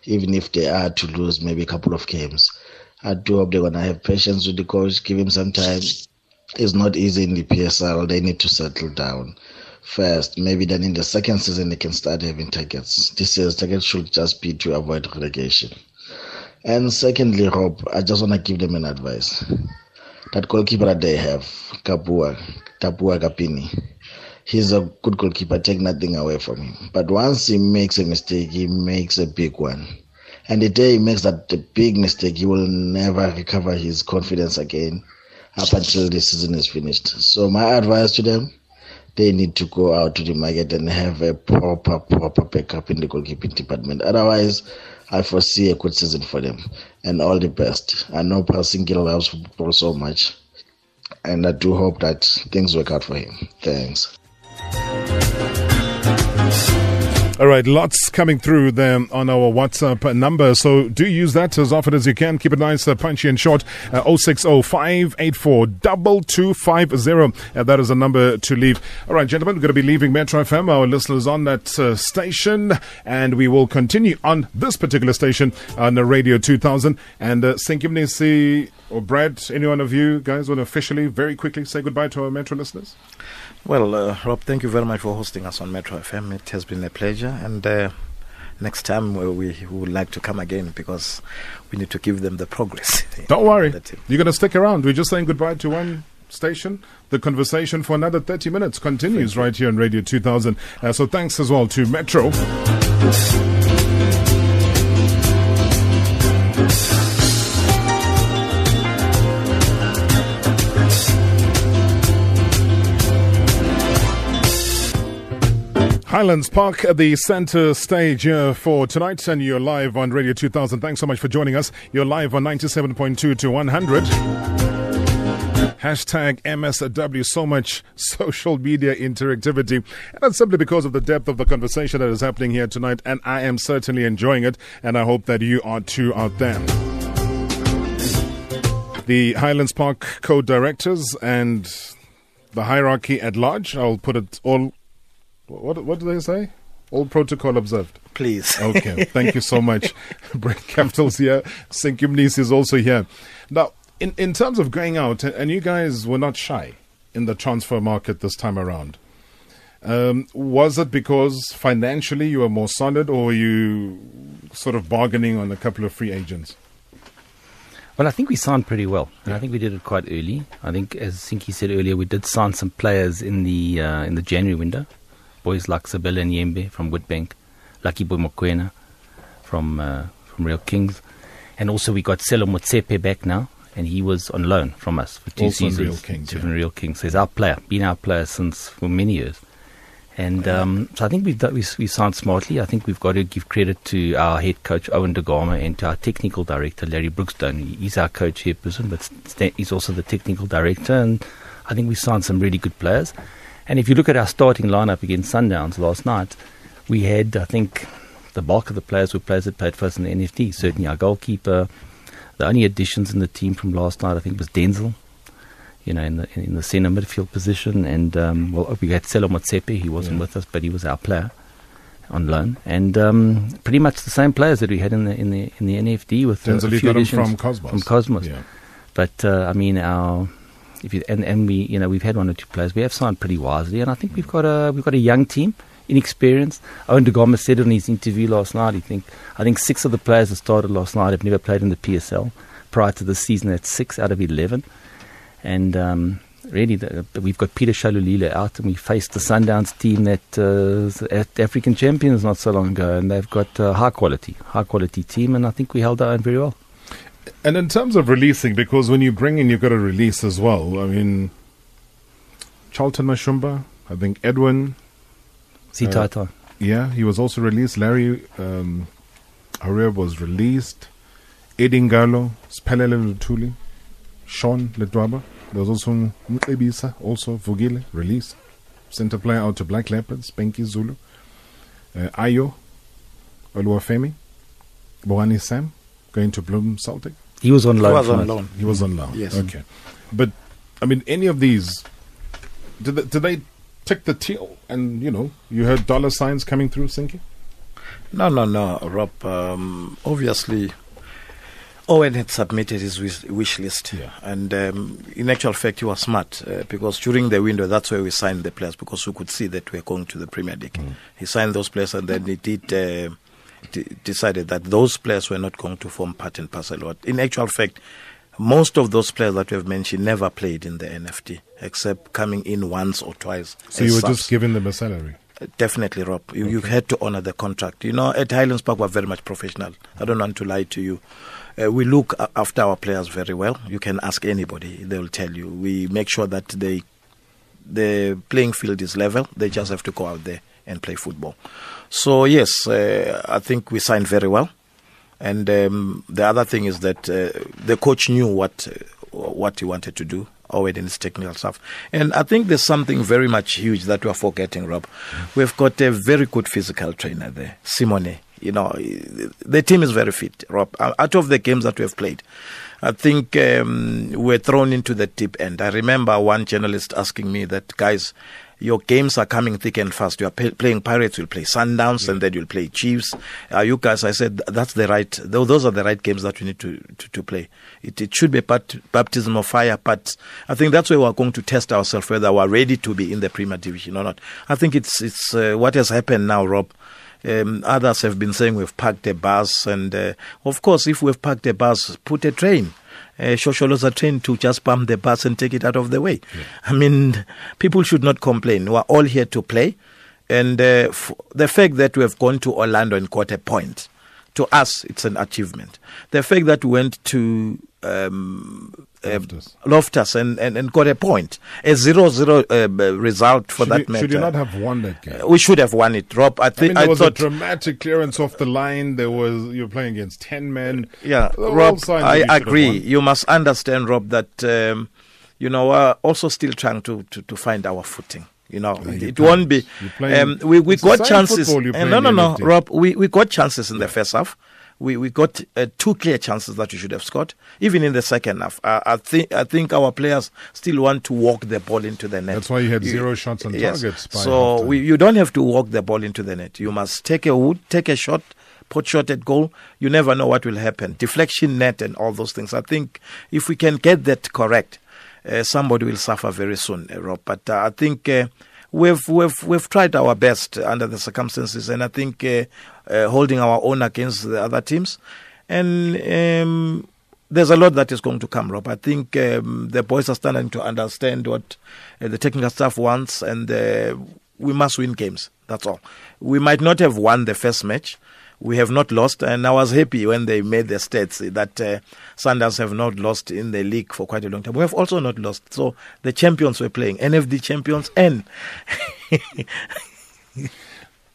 even if they are to lose maybe a couple of games. I do hope they're gonna have patience with the coach, give him some time. It's not easy in the PSL. They need to settle down first. Maybe then in the second season they can start having targets. This year's target should just be to avoid relegation. And secondly, Rob, I just want to give them an advice. That goalkeeper that they have, Kapua, Tapuwa Kapini, he's a good goalkeeper, take nothing away from him. But once he makes a mistake, he makes a big one. And the day he makes that the big mistake, he will never recover his confidence again up until the season is finished. So my advice to them, they need to go out to the market and have a proper, proper backup in the goalkeeping department. Otherwise, I foresee a good season for them. And all the best. I know Paul loves football so much. And I do hope that things work out for him. Thanks. All right, lots coming through there on our WhatsApp number. So do use that as often as you can. Keep it nice, uh, punchy and short. Uh, 060584 2250. Uh, that is a number to leave. All right, gentlemen, we're going to be leaving Metro FM. Our listeners on that uh, station. And we will continue on this particular station on the Radio 2000. And uh, Sinky Mnisi or Brad, any one of you guys want to officially, very quickly say goodbye to our Metro listeners? Well, uh, Rob, thank you very much for hosting us on Metro FM. It has been a pleasure. And uh, next time we, we would like to come again because we need to give them the progress. [laughs] Don't worry. You're going to stick around. We're just saying goodbye to one station. The conversation for another 30 minutes continues right here on Radio 2000. Uh, so thanks as well to Metro. Highlands Park at the center stage here for tonight, and you're live on Radio 2000. Thanks so much for joining us. You're live on 97.2 to 100. Hashtag MSW, so much [laughs] social media interactivity. And that's simply because of the depth of the conversation that is happening here tonight. And I am certainly enjoying it. And I hope that you are too out there. The Highlands Park co directors and the hierarchy at large, I'll put it all what what do they say? All protocol observed. Please. Okay. [laughs] Thank you so much. [laughs] Brent Kaftel's here. Sinky Mnisi is also here. Now, in, in terms of going out, and you guys were not shy in the transfer market this time around. Um, was it because financially you were more solid, or were you sort of bargaining on a couple of free agents? Well, I think we signed pretty well, and I think we did it quite early. I think, as Sinky said earlier, we did sign some players in the uh, in the January window boys like Sabelo Nyembe from Witbank, Lucky Boy Mokoena from uh, from Real Kings, and also we got Selo Motsepe back now, and he was on loan from us for two also seasons. Real Kings, yeah. Real Kings. He's our player, been our player since for many years. And um, so I think we've done, we, we signed smartly. I think we've got to give credit to our head coach Owen Da Gama and to our technical director Larry Brookstone. He's our coach here, person, but he's also the technical director. And I think we signed some really good players. And if you look at our starting lineup against Sundowns last night, we had, I think, the bulk of the players were players that played for us in the NFD. Certainly our goalkeeper. The only additions in the team from last night, I think, was Denzel, you know, in the in the centre midfield position. And, um, well, we had Selo Motsepe. He wasn't yeah. with us, but he was our player on loan. And um, pretty much the same players that we had in the in the, in the NFD with Denzel, a few additions from Cosmos. From Cosmos. Yeah. But, uh, I mean, our if you, and, and we, you know, we've had one or two players. We have signed pretty wisely, and I think we've got a we've got a young team, inexperienced. Owen Da Gama said in his interview last night, he think I think six of the players that started last night have never played in the PSL. Prior to the season, that's six out of eleven, and um, really the, we've got Peter Shalulile out, and we faced the Sundowns team that uh, African champions not so long ago, and they've got uh, high quality, high quality team, and I think we held our own very well. And in terms of releasing, because when you bring in, you've got to release as well. I mean, Charlton Mashumba, I think Edwin. Sitata. Yeah, he was also released. Larry um, was released. Eddie Ngalo, Siphelele Luthuli, Sean Letwaba. There was also Mkebisa, also Vugile, released. Center player out to Black Leopards, Benki Zulu. Uh, Ayo, Oluwafemi, Boani Sam, going to Bloem Celtic. He was on He loan. was on loan. He was on loan. Yes. Okay. But, I mean, any of these, did they, did they tick the teal? And, you know, you heard dollar signs coming through, Sinky? No, no, no, Rob. Um, obviously, Owen had submitted his wish, wish list, Yeah. and um, in actual fact, he was smart uh, because during the window, that's where we signed the players because we could see that we are going to the Premier League. He signed those players, and then he did. Uh, d- decided that those players were not going to form part and parcel. But in actual fact, most of those players that we have mentioned never played in the NFD, except coming in once or twice. So you were subs. just giving them a salary. Definitely, Rob. You, you had to honor the contract. You know, at Highlands Park, we're very much professional. I don't want to lie to you. Uh, we look after our players very well. You can ask anybody; they will tell you. We make sure that they, the playing field is level. They just have to go out there and play football. So yes, uh, I think we signed very well. And um, the other thing is that uh, the coach knew what uh, what he wanted to do. Owen and his technical staff. And I think there's something very much huge that we're forgetting, Rob. We've got a very good physical trainer there, Simone. You know, the team is very fit, Rob. Out of the games that we have played, I think um, we're thrown into the deep end. I remember one journalist asking me that, guys, your games are coming thick and fast. You are pay- playing Pirates, you'll play Sundowns, and then you'll play Chiefs. Uh, you guys, I said, that's the right, tho- those are the right games that we need to, to, to play. It, it should be bat- baptism of fire, but I think that's where we're going to test ourselves whether we're ready to be in the Premier Division or not. I think it's, it's uh, what has happened now, Rob. Um, others have been saying we've packed a bus, and uh, of course, if we've packed a bus, put a train. Uh, Shosholos are trained to just pump the bus and take it out of the way. I mean, people should not complain. We're all here to play. And uh, f- the fact that we have gone to Orlando and got a point, to us, it's an achievement. The fact that we went to um, uh, Loftus. Loftus and, and, and got a point, a 0 0 uh, result for should, that you, matter. should you not have won that game? we should have won it, Rob. I I think mean, there was thought. a dramatic clearance off the line. There was you're playing against ten men. Yeah, Rob, I agree. You must understand, Rob, that um, you know we're also still trying to, to, to find our footing. You know, Yeah, it, it won't be. playing- Um, we we got chances. Uh, play no, no, no, Rob. We, we got chances in the first half. We we got uh, two clear chances that we should have scored. Even in the second half, uh, I think I think our players still want to walk the ball into the net. That's why you had zero shots on yes. targets by So we, you don't have to walk the ball into the net. You must take a wood, take a shot, put shot at goal. You never know what will happen. Deflection net and all those things. I think if we can get that correct, uh, somebody will suffer very soon, uh, Rob. But uh, I think uh, we've we've we've tried our best under the circumstances, and I think uh, uh, holding our own against the other teams, and. Um, there's a lot that is going to come, Rob. I think um, the boys are starting to understand what uh, the technical staff wants, and uh, we must win games. That's all. We might not have won the first match. We have not lost, and I was happy when they made the stats that uh, Sundowns have not lost in the league for quite a long time. We have also not lost. So the champions were playing, NFD champions, and [laughs]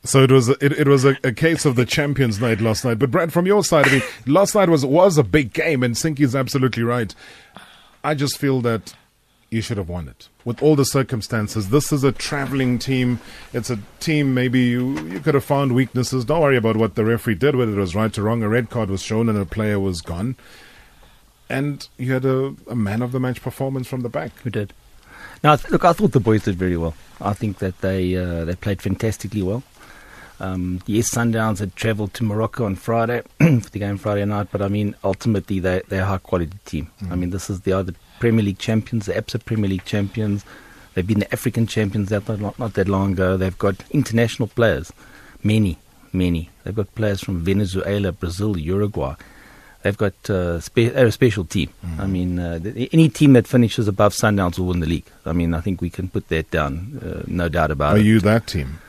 So it was it, it was a, a case of the champions night last night. But Brad, from your side, I mean, last night was was a big game, and Sinky's absolutely right. I just feel that you should have won it with all the circumstances. This is a traveling team. It's a team. Maybe you you could have found weaknesses. Don't worry about what the referee did, whether it was right or wrong. A red card was shown, and a player was gone. And you had a, a man of the match performance from the back. We did. Now, look, I thought the boys did very well. I think that they uh, they played fantastically well. Um, yes, Sundowns had travelled to Morocco on Friday [clears throat] for the game Friday night, but I mean, ultimately they they're a high quality team. I mean, this is the other Premier League champions, the ABSA Premier League champions. They've been the African champions that not, not that long ago. They've got international players, many, many. They've got players from Venezuela, Brazil, Uruguay. They've got uh, spe- a special team. I mean, uh, th- any team that finishes above Sundowns will win the league. I mean, I think we can put that down, uh, no doubt about Are it. you that team?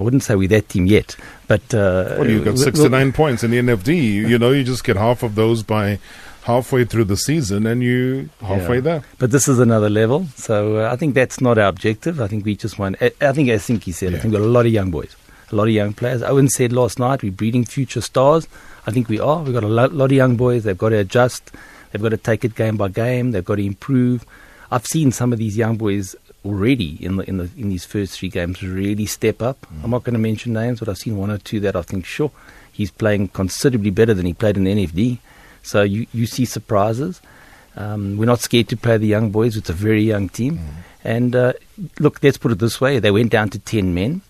I wouldn't say we're that team yet, but uh, Well, you've got we'll- 69 points in the NFD. You, you know, you just get half of those by halfway through the season and you halfway Yeah. there. But this is another level, so uh, I think that's not our objective. I think we just want. I, I think, as Sinky said, I think we've got a lot of young boys, a lot of young players. Owen said last night we're breeding future stars. I think we are. We've got a lot, lot of young boys. They've got to adjust. They've got to take it game by game. They've got to improve. I've seen some of these young boys already in the in the in these first three games really step up. I'm not going to mention names, but I've seen one or two that I think sure he's playing considerably better than he played in the NFD. So you you see surprises. Um, we're not scared to play the young boys. It's a very young team. And uh, look, let's put it this way: they went down to ten men.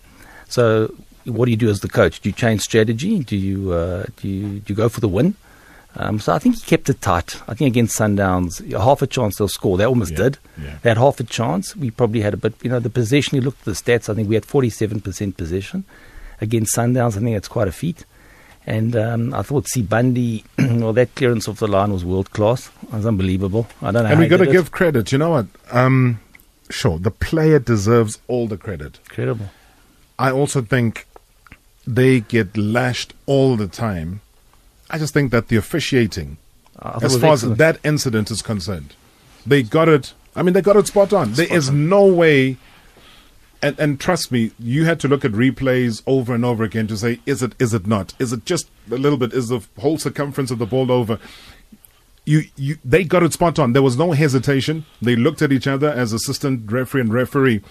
So what do you do as the coach? Do you change strategy? Do you uh, do you do you go for the win? Um, so I think he kept it tight. I think against Sundowns, half a chance they'll score. They almost Yeah, did. yeah. They had half a chance. We probably had a bit. You know, the possession. You looked at the stats. I think we had forty-seven percent possession against Sundowns. I think that's quite a feat. And um, I thought Sibandi, [clears throat] well, that clearance off the line was world class. It was unbelievable. I don't know. And how we he got to it. give credit. You know what? Um, sure, the player deserves all the credit. incredible. I also think they get lashed all the time. I just think that the officiating, I as far excellent. as that incident is concerned, they got it. I mean, they got it spot on. There Spot is on. no way. And, and trust me, you had to look at replays over and over again to say, is it, is it not? Is it just a little bit? Is the whole circumference of the ball over? You, you, they got it spot on. There was no hesitation. They looked at each other as assistant referee and referee,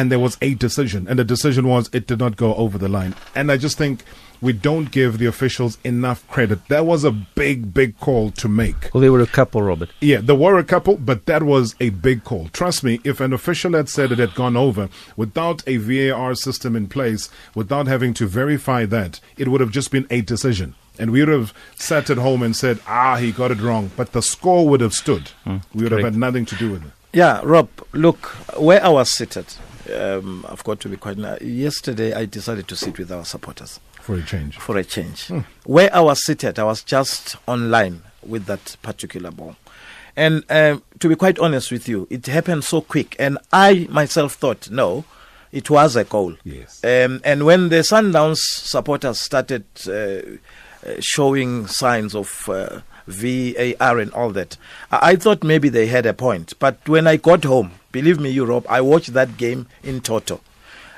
and there was a decision. And the decision was it did not go over the line. And I just think we don't give the officials enough credit. That was a big, big call to make. Well, there were a couple, Robert. Yeah, there were a couple, but that was a big call. Trust me, if an official had said it had gone over without a VAR system in place, without having to verify that, it would have just been a decision. And we would have sat at home and said, ah, he got it wrong. But the score would have stood. we would have had nothing to do with it. Yeah, Rob, look, where I was seated, um, I've got to be quite. Yesterday, I decided to sit with our supporters For a change. for a change. Where I was seated, I was just online with that particular ball. And um, to be quite honest with you, it happened so quick. And I myself thought, no, it was a goal. Yes. Um, and when the Sundowns supporters started uh, uh, showing signs of uh, VAR and all that, I-, I thought maybe they had a point. But when I got home, believe me, Europe, I watched that game in total.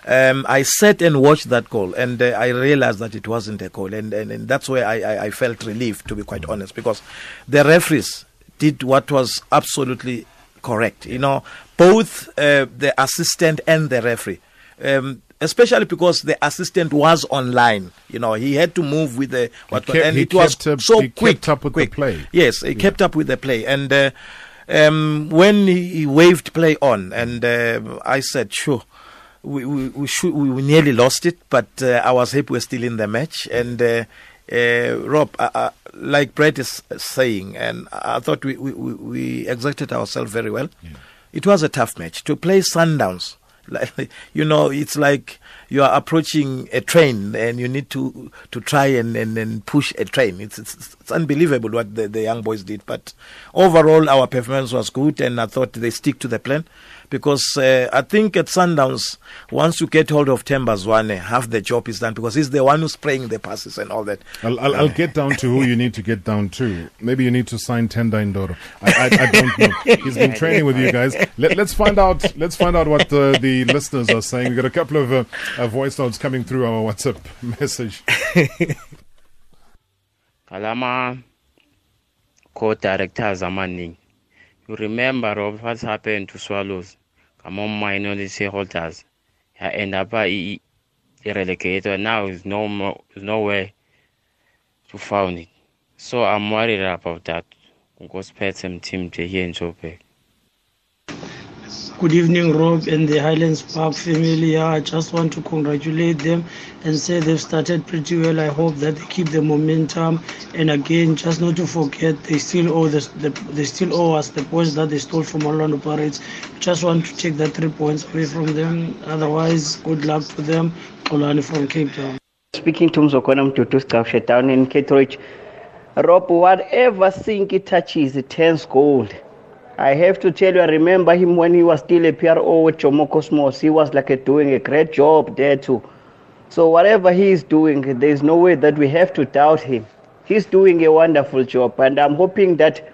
Um, I sat and watched that goal, and uh, I realized that it wasn't a goal, and, and, and that's where I, I, I felt relieved, to be quite honest, because the referees did what was absolutely correct. You know, both uh, the assistant and the referee. Um, especially because the assistant was online, you know, he had to move with the what, kept- and it was up- so he kept quick. up with the quick. play. Yes, he kept up with the play, and uh, um, when he, he waved play on, and uh, I said, sure. We we we, should, we nearly lost it, but uh, I was happy we're still in the match. And uh, uh, Rob, uh, uh, like Brett is saying, and I thought we we, we, we exerted ourselves very well. It was a tough match to play Sundowns. Like, [laughs] you know, it's like you are approaching a train and you need to to try and, and, and push a train. It's, it's it's unbelievable what the, the young boys did. But overall, our performance was good, and I thought they stick to the plan because uh, I think at Sundowns, once you get hold of Themba Zwane, half the job is done because he's the one who's spraying the passes and all that. I'll, I'll, I'll get down to who you need to get down to. Maybe you need to sign Tendai Ndoro. I, I, I don't know. He's been training with you guys. Let, let's find out. Let's find out what the, the listeners are saying. We've got a couple of uh, uh, voice notes coming through our WhatsApp [laughs] message. Kalama co-directors amaningi. You remember Rob what happened to Swallows? Kamon minority holders. Up i relegated. Now is no more is nowhere to found it. So I'm worried about that. Go spend some team here in Joburg. Good evening, Rob and the Highlands Park family. I just want to congratulate them and say they've started pretty well. I hope that they keep the momentum. And again, just not to forget, they still owe the, the they still owe us the points that they stole from Orlando Pirates. Just want to take that three points away from them. Otherwise, good luck to them. Olani from Cape Town. Speaking to Mzokona Mtutu down in Ketridge. Rob, whatever sink it touches, it turns gold. I have to tell you, I remember him when he was still a PRO with Jomo Cosmos. He was like a, doing a great job there too. So whatever he is doing, there is no way that we have to doubt him. He's doing a wonderful job, and I'm hoping that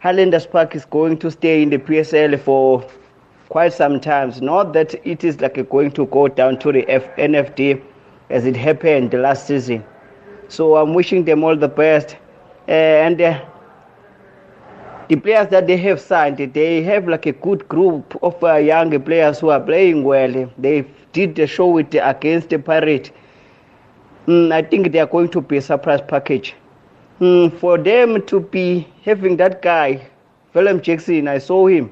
Highlanders Park is going to stay in the PSL for quite some times. Not that it is like going to go down to the F- NFD as it happened last season. So I'm wishing them all the best. Uh, and uh, the players that they have signed, they have like a good group of uh, young players who are playing well. They did the show it against the Pirate. Mm, I think they are going to be a surprise package. Mm, for them to be having that guy, Willem Jackson, I saw him.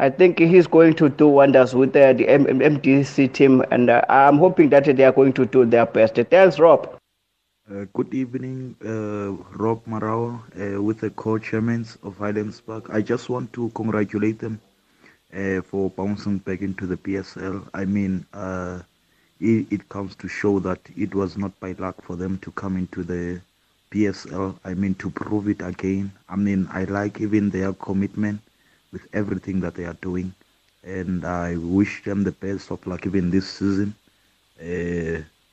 I think he's going to do wonders with uh, the M- MDC team, and uh, I'm hoping that they are going to do their best. Thanks, Rob. Uh, good evening, uh, Rob Marawa, uh, with the co-chairmen of Highlands Park. I just want to congratulate them uh, for bouncing back into the PSL. I mean, uh, it, it comes to show that it was not by luck for them to come into the PSL. I mean, to prove it again. I mean, I like even their commitment with everything that they are doing, and I wish them the best of luck even this season.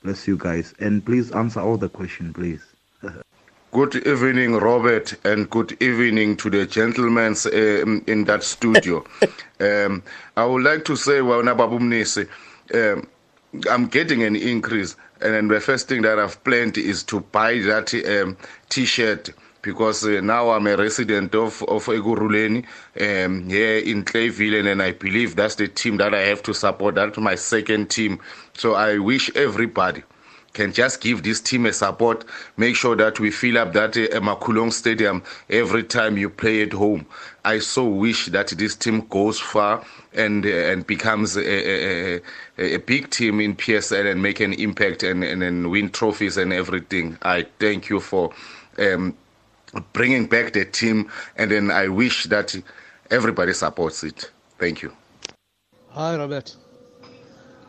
Bless you guys. And please answer all the question, please. [laughs] Good evening, Robert, and good evening to the gentlemen um, in that studio. [laughs] um, I would like to say, um, I'm getting an increase, and the first thing that I've planned is to buy that um, T-shirt because uh, now I'm a resident of of Ekurhuleni um, here in Clayville, and I believe that's the team that I have to support. That's my second team. So I wish everybody can just give this team a support. Make sure that we fill up that uh, Makhulong Stadium every time you play at home. I so wish that this team goes far and uh, and becomes a, a, a, a, big team in PSL and make an impact and, and, and win trophies and everything. I thank you for. Um, bringing back the team, and then I wish that everybody supports it. Thank you. Hi, Robert.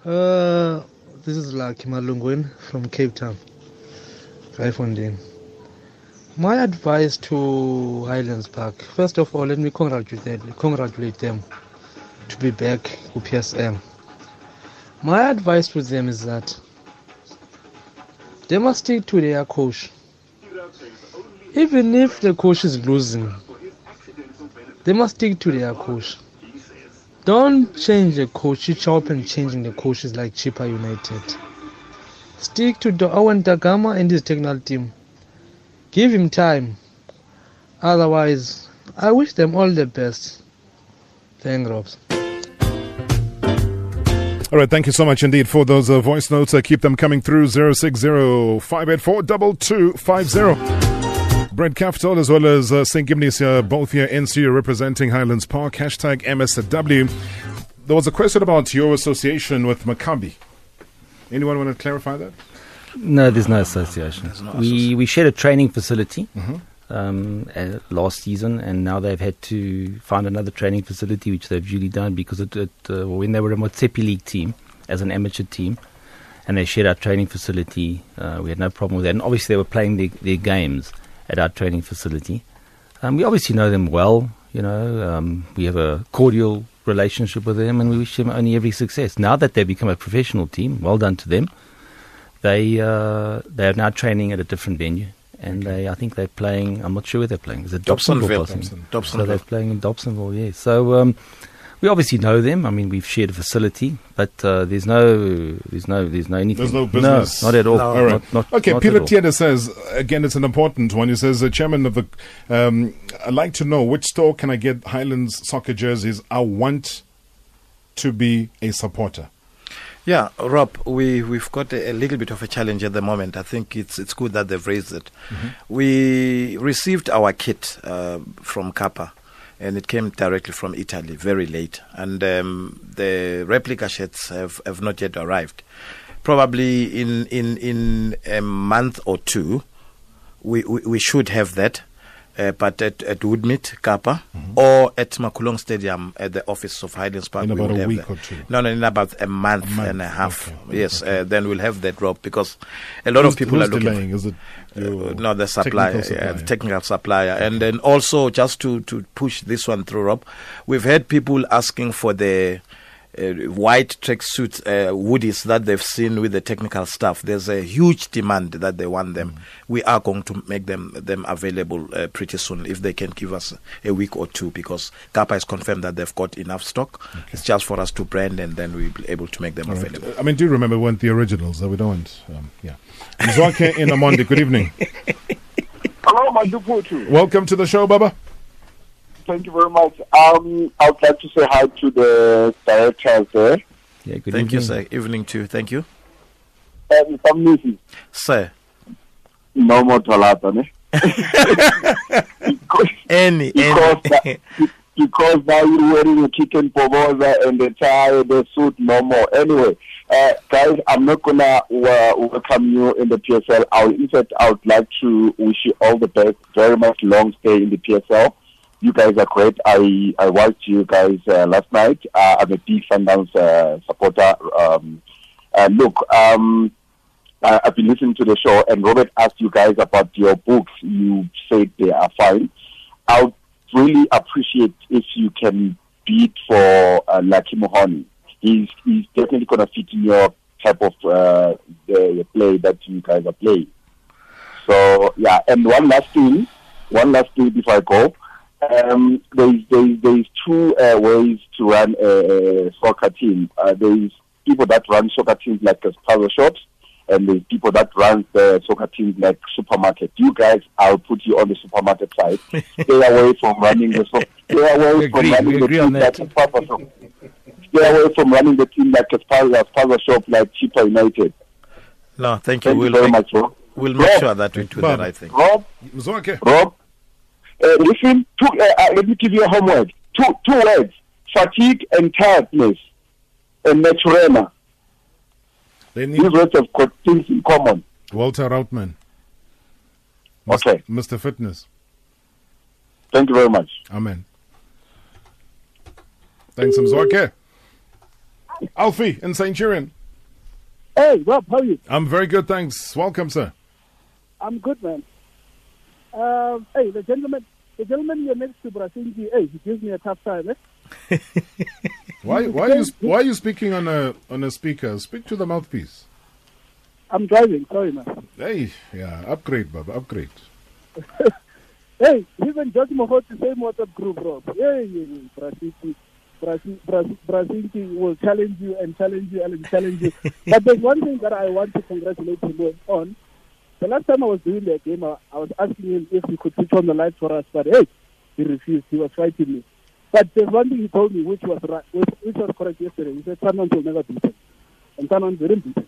Uh, this is Lucky Malungwin from Cape Town, Kraaifontein. My advice to Highlands Park, first of all, let me congratulate, congratulate them to be back to PSM. My advice to them is that they must stick to their coach even if the coach is losing, they must stick to their coach. Don't change the coach. You chop and changing the coaches like Chippa United. Stick to the Owen Da Gama and his technical team. Give him time. Otherwise, I wish them all the best. Thank Robs. All right, thank you so much indeed for those uh, voice notes. Uh, keep them coming through 060 584 2250. Brad Kaftel as well as uh, St. Gibney's here, both here in studio representing Highlands Park. Hashtag MSW. There was a question about your association with Maccabi. Anyone want to clarify that? No, there's no association. There's no we association. we shared a training facility mm-hmm. um, uh, last season, and now they've had to find another training facility, which they've duly done because it, it, uh, when they were a Motsepe League team as an amateur team, and they shared our training facility, uh, we had no problem with that. And obviously, they were playing their, their games at our training facility. Um, we obviously know them well. You know, um, we have a cordial relationship with them, and we wish them only every success. Now that they've become a professional team, well done to them. They uh, they are now training at a different venue, and they I think they're playing. I'm not sure where they're playing. Is it Dobsonville? Dobson. Dobsonville. So they're playing in Dobsonville. Yeah. So. Um, we obviously know them. I mean, we've shared a facility, but uh, there's no, there's no, there's no anything. There's no business. No, not at all. No. all right. Not, not, okay. Not Peter Tiede says again, it's an important one. He says, the chairman of the, um, I'd like to know which store can I get Highlands soccer jerseys? I want to be a supporter. Yeah, Rob, we we've got a, a, little bit of a challenge at the moment. I think it's it's good that they've raised it. Mm-hmm. We received our kit uh, from Kappa and it came directly from Italy very late. And um, the replica shirts have, have not yet arrived. Probably in, in, in a month or two, we, we, we should have that. Uh, but at, at Woodmead, Kappa, mm-hmm. or at Makhulong Stadium at the office of Highlands Park. In about a week or two? No, no, in about a month, a month. and a half. Okay. Yes, okay. Uh, then we'll have that drop because a lot who's, of people are looking. Delaying? Is it uh, no, the supplier, supplier. the technical supplier. Okay. And then also, just to, to push this one through, Rob, we've had people asking for the uh, white tracksuit uh, woodies that they've seen with the technical staff. There's a huge demand that they want them. We are going to make them them available uh, pretty soon if they can give us a week or two because Kappa has confirmed that they've got enough stock. It's just for us to brand and then we'll be able to make them All right. available. I mean, do you remember when the originals that we don't want. Um, yeah. Mzwake in Amondi, good evening. [laughs] Hello, my Duputu. Welcome to the show, Baba. Thank you very much. Um, I would like to say hi to the directors there. Yeah, good Thank you, sir. Evening to you. Thank you. And some music. Sir. No more Tolata, ne? [laughs] Any, because, any. that- because now you're wearing a chicken poboza and the tie, the suit, no more. Anyway, uh, guys, I'm not gonna uh, welcome you in the PSL. I would, in fact, I would like to wish you all the best. Very much long stay in the PSL. You guys are great. I I watched you guys uh, last night. Uh, I'm a big Sundowns uh, supporter. Um, uh, look, um, I, I've been listening to the show, and Robert asked you guys about your books. You said they are fine. I would really appreciate if you can beat for uh, Lucky Mohoni. He's he's definitely gonna fit in your type of uh, the play that you guys are playing. So yeah, and one last thing, one last thing before I go. Um, there's there's there's two uh, ways to run a, a soccer team. Uh, there's people that run soccer teams like as puzzle shops, and there's people that run the soccer teams like supermarket. You guys, I'll put you on the supermarket side. [laughs] Stay away from running the so- stay away We from agree, running the team that. like a puzzle shop. Stay away from running the team like a puzzle, puzzle shop like Chippa United. No, thank you. Thank we'll you very make, much, bro. We'll make Rob, sure that we do Bob. the right thing. Rob, Mzwake. Rob, uh, listen, two, uh, uh, let me give you a homework. Two, two words, fatigue and tiredness, and naturema. They These need words have got things in common. Walter Routman. Okay. Mr. Fitness. Thank you very much. Amen. Thanks, Mzwake. Alfie in St. Jurian. Hey, Rob, how are you? I'm very good, thanks. Welcome, sir. I'm good, man. Um, hey, the gentleman, the gentleman you're next to, Brasinji, hey, he gives me a tough time, eh? [laughs] Why, why, are you, why are you speaking on a, on a speaker? Speak to the mouthpiece. I'm driving, sorry, man. Hey, yeah, upgrade, Baba, upgrade. [laughs] Hey, even George Mohot, the same WhatsApp group, Rob. Hey, hey, hey, Brasinji, Brasi- Brasi- will challenge you and challenge you and challenge you. but there's one thing that I want to congratulate him on. The last time I was doing the game, I, I was asking him if he could switch on the lights for us, but hey, he refused. He was fighting me. But there's one thing he told me which was right, which, which was correct yesterday. He said Sundowns will never beat him, and Sundowns didn't beat him.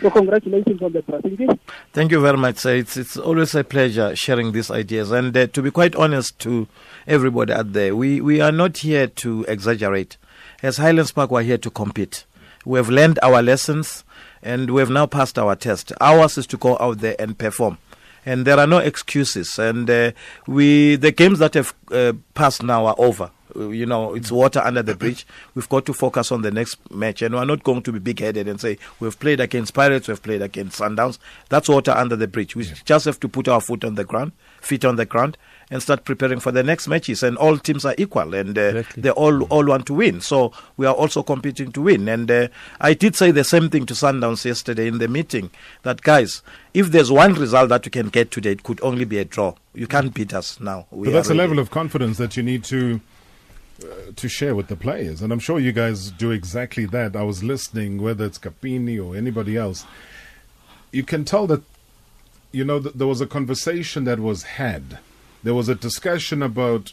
So congratulations on that, Brasinji. Thank you very much. It's it's always a pleasure sharing these ideas. And uh, to be quite honest to everybody out there, we, we are not here to exaggerate. As Highlands Park, we're here to compete. We have learned our lessons and we have now passed our test. Ours is to go out there and perform. And there are no excuses. And uh, we the games that have uh, passed now are over. Uh, You know, it's water under the bridge. We've got to focus on the next match, and we're not going to be big-headed and say we've played against Pirates, we've played against Sundowns. That's water under the bridge. We just have to put our foot on the ground, feet on the ground, and start preparing for the next matches. And all teams are equal, and uh, they all all want to win. So we are also competing to win. And uh, I did say the same thing to Sundowns yesterday in the meeting that guys, if there's one result that we can get today, it could only be a draw. You can't beat us now. We but that's are a ready. level of confidence that you need to uh, to share with the players, and I'm sure you guys do exactly that. I was listening, whether it's Kapini or anybody else, you can tell that you know th- there was a conversation that was had. There was a discussion about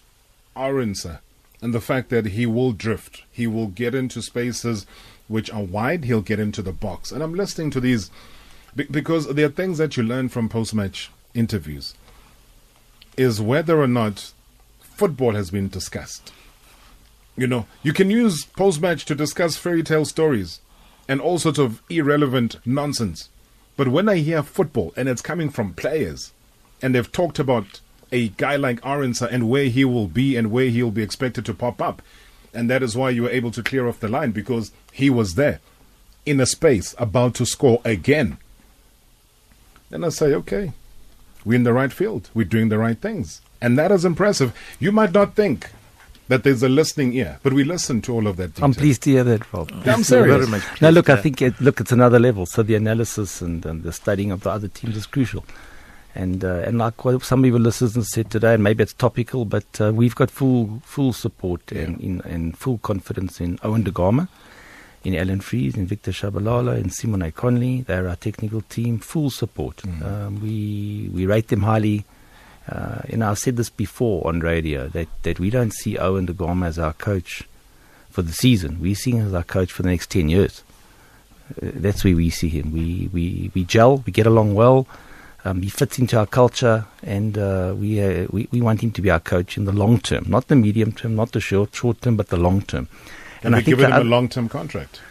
Arinsa and the fact that he will drift, he will get into spaces which are wide, he'll get into the box. And I'm listening to these because there are things that you learn from post-match interviews is whether or not football has been discussed. You know, you can use post match to discuss fairy tale stories and all sorts of irrelevant nonsense. But when I hear football and it's coming from players and they've talked about a guy like Arinsa and where he will be and where he'll be expected to pop up, and that is why you were able to clear off the line because he was there in a space about to score again. Then I say, okay, we're in the right field. We're doing the right things. And that is impressive. You might not think that there's a listening ear. But we listen to all of that. Detail. I'm pleased to hear that, Rob. I'm serious. Very much No, look, I think it, look, it's another level. So the analysis and, and the studying of the other teams is crucial. And uh, and like what some of your listeners said today, and maybe it's topical, but uh, we've got full full support and, in, and full confidence in Owen Da Gama, in Alan Freese, in Victor Shabalala, in Simone Conley. They're our technical team, full support. Mm. Um, we we rate them highly. Uh, and I've said this before on radio that, that we don't see Owen Da Gama as our coach for the season. We see him as our coach for the next 10 years. Uh, that's where we see him. We, we, we gel, we get along well, um, he fits into our culture, and uh, we, uh, we, we want him to be our coach in the long term, not the medium term, not the short, short term, but the long term. and I we've think given him a long term contract.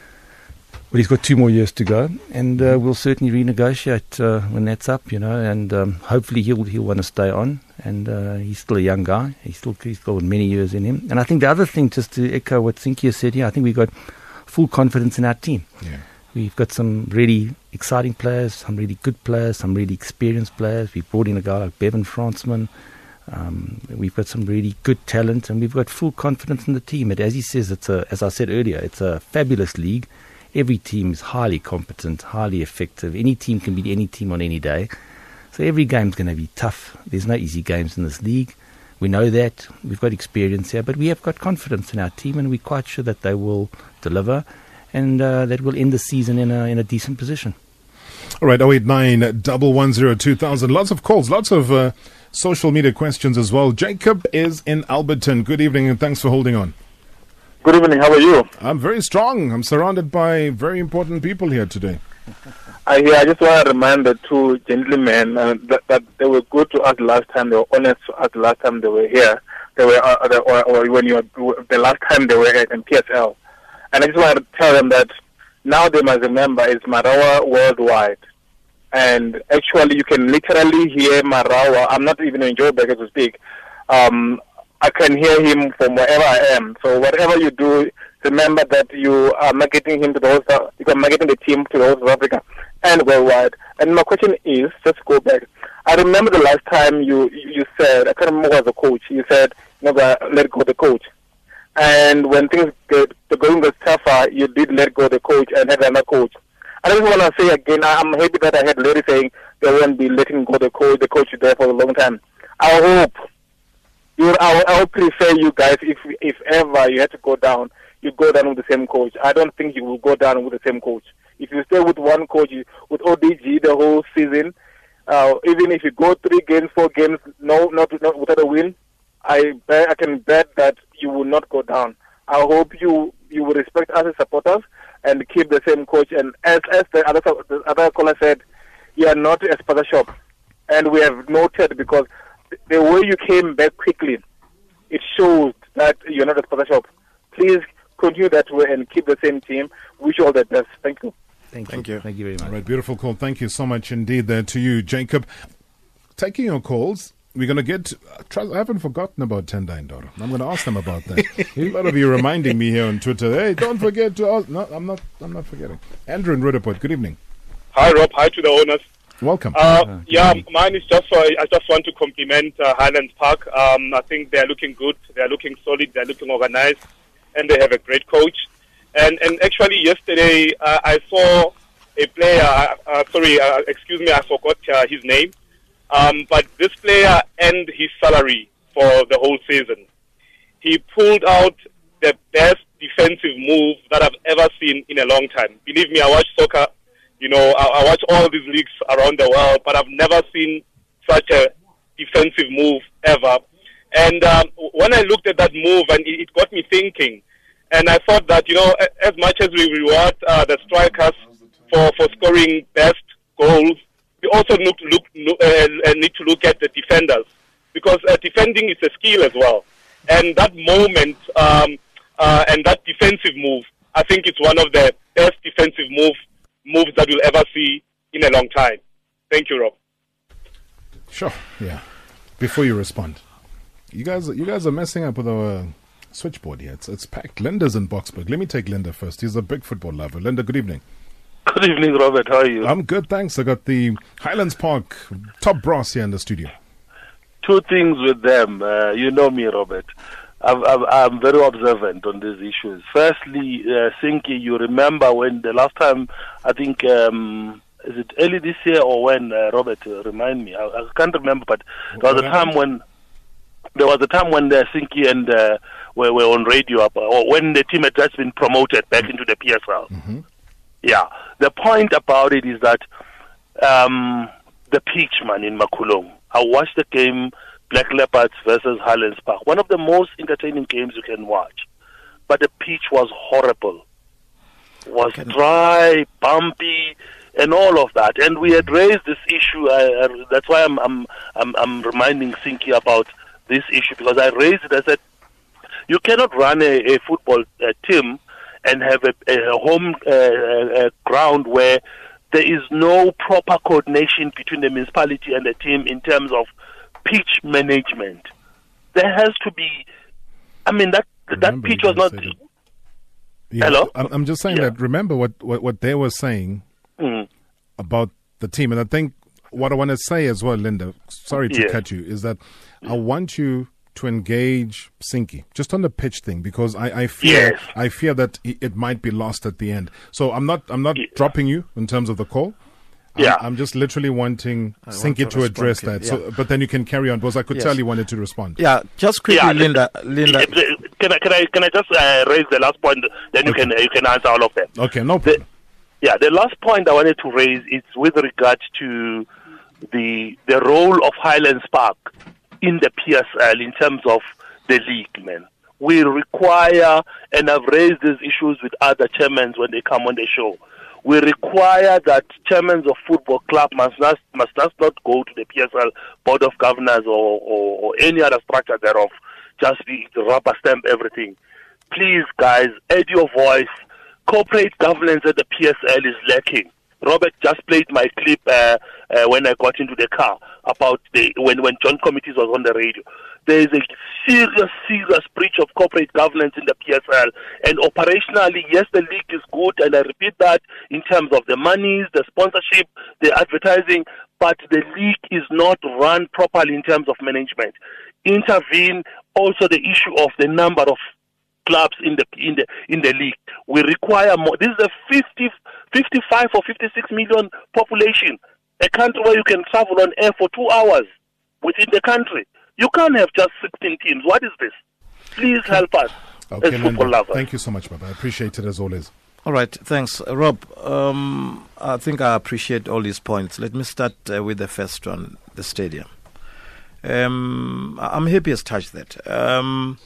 well, he's got two more years to go, and uh, we'll certainly renegotiate uh, when that's up, you know. And um, hopefully he'll he'll want to stay on. And uh, he's still a young guy. He's still he's got many years in him. And I think the other thing, just to echo what Cynthia said here, I think we've got full confidence in our team. Yeah. We've got some really exciting players, some really good players, some really experienced players. We've brought in a guy like Bevan Fransman. Um, we've got some really good talent, and we've got full confidence in the team. And as he says, it's a, as I said earlier, it's a fabulous league. Every team is highly competent, highly effective. Any team can beat any team on any day. So every game's going to be tough. There's no easy games in this league. We know that. We've got experience here, but we have got confidence in our team, and we're quite sure that they will deliver and uh, that we'll end the season in a, in a decent position. All right, 089 110 2000. Lots of calls, lots of uh, social media questions as well. Jacob is in Alberton. Good evening and thanks for holding on. Good evening. How are you? I'm very strong. I'm surrounded by very important people here today. I hear. I just want to remind the two gentlemen uh, that, that they were good to us last time. They were honest to us last time they were here. They were, uh, they, or, or when you were, the last time they were in PSL. And I just want to tell them that now they must remember it's Marawa worldwide. And actually, you can literally hear Marawa. I'm not even in Joburg as to speak. Um, I can hear him from wherever I am. So whatever you do, remember that you are marketing him to the whole you are marketing the team to the whole South Africa and worldwide. And my question is, just go back. I remember the last time you you said, I can't remember was the coach. You said, never let go the coach. And when things get the going was tougher, you did let go the coach and had another coach. I just want to say again, I'm happy that I had Larry saying they won't be letting go the coach. The coach is there for a long time. I hope you. I I will prefer you guys if if ever you had to go down, you go down with the same coach. I don't think you will go down with the same coach. If you stay with one coach with ODG the whole season, uh, even if you go three games, four games, no, not, not without a win, I bet, I can bet that you will not go down. I hope you you will respect us as supporters and keep the same coach. And as as the other the other caller said, you are not a sponsor shop, and we have noted because the way you came back quickly, it shows that you're not a sponsor shop. Please continue that way and keep the same team. Wish you all the best. Thank you. Thank, Thank you. Thank you very much. All right, beautiful call. Thank you so much indeed there to you, Jacob. Taking your calls, we're going to get. uh, I haven't forgotten about Tendai Ndoro. I'm going to ask them about that. a lot of you reminding me here on Twitter. Hey, don't forget to ask. No, I'm not. I'm not forgetting. Andrew in Roodepoort. Good evening. Hi, Rob. Hi to the owners. Welcome. Uh, yeah, mine is just for, I just want to compliment uh, Highlands Park. Um, I think they're looking good. They're looking solid. They're looking organized, and they have a great coach. And and actually, yesterday uh, I saw a player. Uh, uh, sorry, uh, excuse me, I forgot uh, his name. Um, but this player earned his salary for the whole season. He pulled out the best defensive move that I've ever seen in a long time. Believe me, I watch soccer. You know, I, I watch all these leagues around the world, but I've never seen such a defensive move ever. And um, when I looked at that move, and it, it got me thinking, and I thought that you know, as much as we reward uh, the strikers for for scoring best goals, we also need to look uh, uh, need to look at the defenders because uh, defending is a skill as well. And that moment um, uh, and that defensive move, I think it's one of the best defensive move moves that we'll ever see in a long time. Thank you, Rob. Sure. Yeah. Before you respond, you guys, you guys are messing up with our switchboard here. It's it's packed. Linda's in Boksburg. Let me take Linda first. He's a big football lover. Linda, good evening. Good evening, Robert. How are you? I'm good, thanks. I got the Highlands Park top brass here in the studio. Two things with them. Uh, you know me, Robert. I'm, I'm, I'm very observant on these issues. Firstly, uh, you remember when the last time, I think, um, is it early this year or when, uh, Robert, uh, remind me, I, I can't remember, but there was a time when, there was a time when uh, Sinky and uh, were, were on radio, up, or when the team had just been promoted back into the PSL. Yeah. The point about it is that um, the pitch, man, in Makhulong. I watched the game Black Leopards versus Highlands Park. One of the most entertaining games you can watch. But the pitch was horrible. Was dry, bumpy, and all of that. And we had raised this issue. Uh, uh, that's why I'm, I'm, I'm, I'm reminding Sinky about this issue because I raised it. I said, you cannot run a, a football uh, team and have a, a home uh, uh, ground where there is no proper coordination between the municipality and the team in terms of pitch management. There has to be. I mean that that pitch was not. Yeah, Hello? I'm, just saying that. Remember what, what, what they were saying Mm. about the team, and I think what I want to say as well, Linda. Sorry to Yeah. cut you. Is that I want you to engage Sinky just on the pitch thing because I, I fear Yes. I fear that it might be lost at the end. So I'm not I'm not dropping you in terms of the call. I'm- Yeah. I'm, just literally wanting I want Sinky to to, address Kim. that. So, but then you can carry on because I could Yes. tell you wanted to respond. Yeah, just quickly, Yeah, Linda. Linda, Can I can I can I just uh, raise the last point? Then you can you can answer all of them. Okay, no problem. yeah, the last point I wanted to raise is with regard to the the role of Highlands Park in the PSL in terms of the league, man. We require, and I've raised these issues with other chairmen when they come on the show. We require that chairmen of football club must not must not go to the PSL board of governors or, or, or any other structure thereof. Just be rubber stamp everything. Please, guys, add your voice. Corporate governance at the PSL is lacking. Robert just played my clip uh, uh, when I got into the car about the when when John Committees was on the radio. There is a serious, serious breach of corporate governance in the PSL. And operationally, yes, the league is good, and I repeat that in terms of the monies, the sponsorship, the advertising, but the league is not run properly in terms of management. Intervene also the issue of the number of clubs in the in the in the league. We require more. This is a 50, 55 or 56 million population. A country where you can travel on air for two hours within the country. You can't have just 16 teams. What is this? Please help us Okay, as football Linda, lovers. thank you so much, Baba. I appreciate it as always. All right, thanks, Rob. Um, I think I appreciate all these points. Let me start uh, with the first one, the stadium. Um, I- I'm happy as touched that. Um,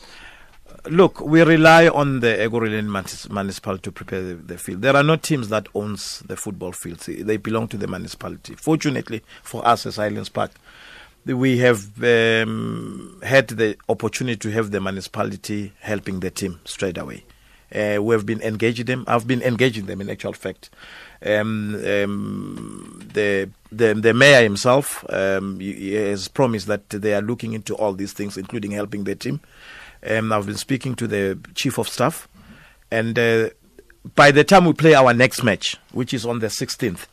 look, we rely on the Ekurhuleni munis- municipality to prepare the, the field. There are no teams that owns the football fields. They belong to the municipality. Fortunately for us as Islands Park, we have um, had the opportunity to have the municipality helping the team straight away. Uh, we have been engaging them. I've been engaging them in actual fact. Um, um, the, the the mayor himself um, has promised that they are looking into all these things, including helping the team. Um, I've been speaking to the chief of staff, and uh, by the time we play our next match, which is on the 16th,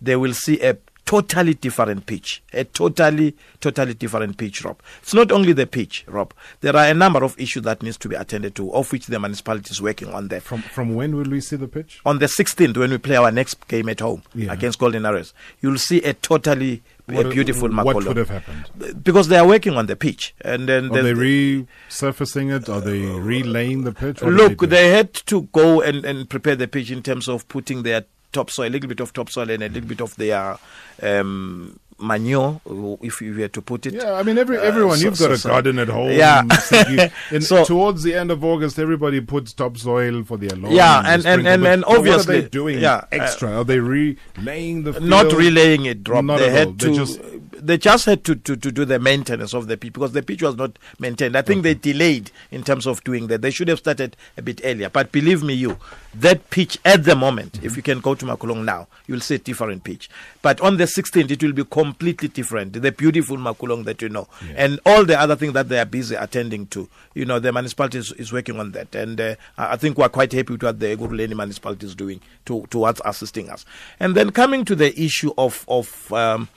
they will see a totally different pitch. A totally, totally different pitch, Rob. It's not only the pitch, Rob. There are a number of issues that needs to be attended to, of which the municipality is working on that. From from when will we see the pitch? On the 16th, when we play our next game at home Yeah. against Golden Arrows, you'll see a totally a What- beautiful what Makolo. could have happened? Because they are working on the pitch, and then Are the- they resurfacing it? Are they relaying the pitch? What Look, they, they, had to go and, and prepare the pitch in terms of putting their topsoil, a little bit of topsoil and a little bit of their um, manure, if you were to put it. Yeah, I mean, every Uh, everyone. so- you've got so- a so- garden at home. Yeah. you- and [laughs] So- towards the end of August, everybody puts topsoil for their lawn. Yeah, and- and- and- but- and but what are obviously- they doing yeah, uh, extra? are they relaying the field? Not relaying it, Rob. Not they had all. to. They just they just had to, to, to do the maintenance of the pitch because the pitch was not maintained. I think they delayed in terms of doing that. They should have started a bit earlier. But believe me, you, that pitch at the moment, Mm-hmm. if you can go to Makhulong now, you'll see a different pitch. But on the 16th, it will be completely different. The beautiful Makhulong that you know. And all the other things that they are busy attending to. You know, the municipality is, is working on that. And uh, I I think we're quite happy with what the Ekurhuleni municipality is doing to, towards assisting us. And then coming to the issue of, of um,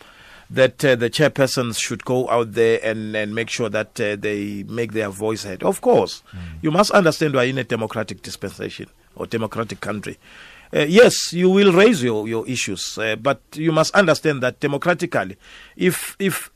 that uh, the chairpersons should go out there and, and make sure that uh, they make their voice heard. Of course, you must understand we are in a democratic dispensation or democratic country. Uh, yes, you will raise your, your issues, uh, but you must understand that democratically, if if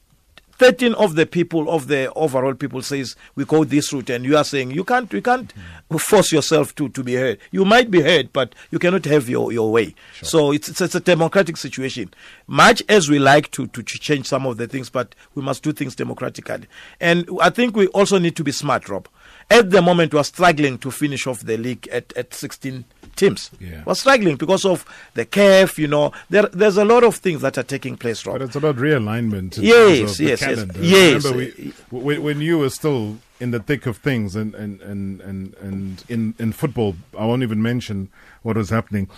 13 of the people of the overall people says we go this route and you are saying you can't you can't force yourself to, to be heard. You might be heard but you cannot have your, your way. So it's, it's it's a democratic situation. Much as we like to, to change some of the things but we must do things democratically. And i think we also need to be smart rob. At the moment we're struggling to finish off the league at, at 16 teams Yeah. we're struggling because of the CAF, you know there, there's a lot of things that are taking place rob But it's about realignment. Yes, yes, yes. Yes. Remember, we, when, when you were still in the thick of things, and and and and, and in in football, I won't even mention what was happening.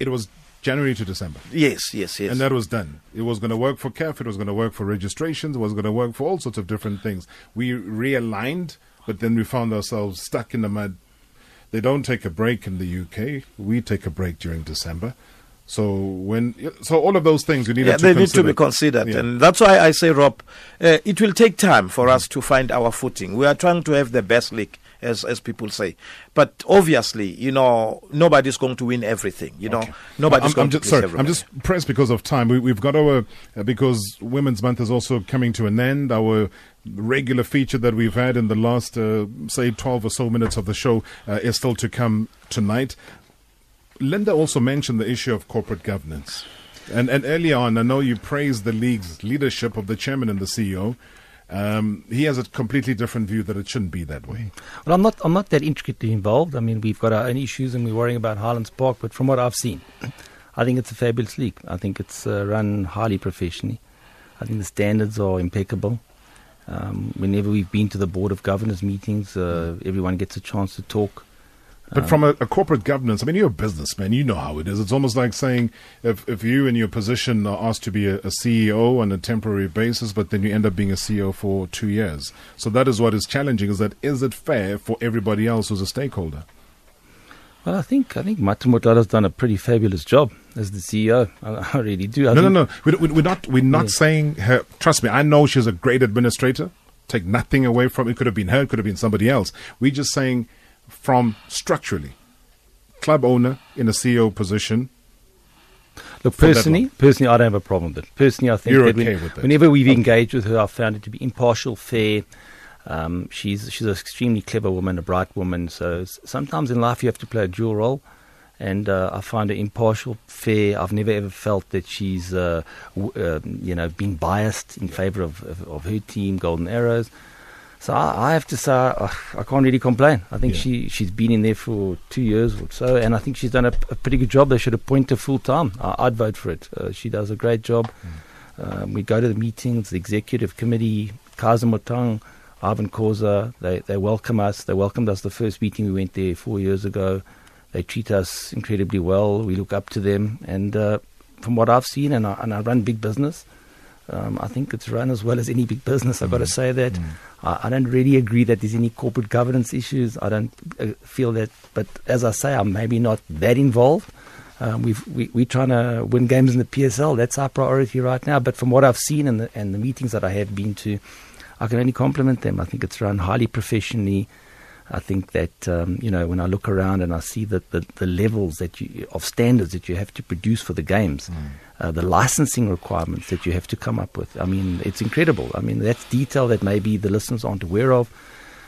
It was January to December. Yes, yes, yes. And that was done. It was going to work for CAF. It was going to work for registrations. It was going to work for all sorts of different things. We realigned, but then we found ourselves stuck in the mud. They don't take a break in the UK. We take a break during December. So when so all of those things we need yeah, to they consider. need to be considered, Yeah. and that's why I say, Rob, uh, it will take time for us to find our footing. We are trying to have the best league, as as people say, but obviously, you know, nobody's going to win everything. You know, nobody's I'm, going I'm to just sorry. everybody. I'm just pressed because of time. We, we've got our uh, because Women's Month is also coming to an end. Our regular feature that we've had in the last uh, say 12 or so minutes of the show uh, is still to come tonight. Linda also mentioned the issue of corporate governance. And, and earlier on, I know you praised the league's leadership of the chairman and the CEO. Um, he has a completely different view that it shouldn't be that way. Well, I'm not. I'm not that intricately involved. I mean, we've got our own issues, and we're worrying about Highlands Park. But from what I've seen, I think it's a fabulous league. I think it's uh, run highly professionally. I think the standards are impeccable. Um, whenever we've been to the board of governors meetings, uh, everyone gets a chance to talk. But Um, from a, a corporate governance, I mean, you're a businessman. You know how it is. It's almost like saying if, if you in your position are asked to be a, a CEO on a temporary basis, but then you end up being a CEO for two years. So that is what is challenging: is that is it fair for everybody else who's a stakeholder? Well, I think I think Mato Madlala's done a pretty fabulous job as the CEO. I, I really do. I no, no, no. We, we, we're not. We're not Yeah. saying her. Trust me, I know she's a great administrator. Take nothing away from it. Could have been her. Could have been somebody else. We're just saying, from structurally, club owner in a CEO position. Look, personally, personally, I don't have a problem with it. Personally, I think You're that, okay when- with that? whenever we've engaged with her, I've found it to be impartial, fair. Um, she's she's an extremely clever woman, a bright woman. So sometimes in life you have to play a dual role, and uh, I find her impartial, fair. I've never ever felt that she's uh, w- um you know been biased in favour of, of of her team, Golden Arrows. So I, I have to say uh, I can't really complain. I think Yeah. she she's been in there for two years or so, and I think she's done a, a pretty good job. They should appoint her full time. I, I'd vote for it. Uh, she does a great job. Um, we go to the meetings, the executive committee, Kaizer Motaung, Irvin Khoza, they, they welcome us. They welcomed us the first meeting we went there four years ago. They treat us incredibly well. We look up to them. And uh, from what I've seen, and I, and I run big business, um, I think it's run as well as any big business. I've got to say that. I, I don't really agree that there's any corporate governance issues. I don't uh, feel that. But as I say, I'm maybe not that involved. Um, we've, we, we're trying to win games in the PSL. That's our priority right now. But from what I've seen and the, and the meetings that I have been to, I can only compliment them. I think it's run highly professionally. I think that um, you know when I look around and I see that the, the levels that you of standards that you have to produce for the games, uh, the licensing requirements that you have to come up with. I mean, it's incredible. I mean, that's detail that maybe the listeners aren't aware of.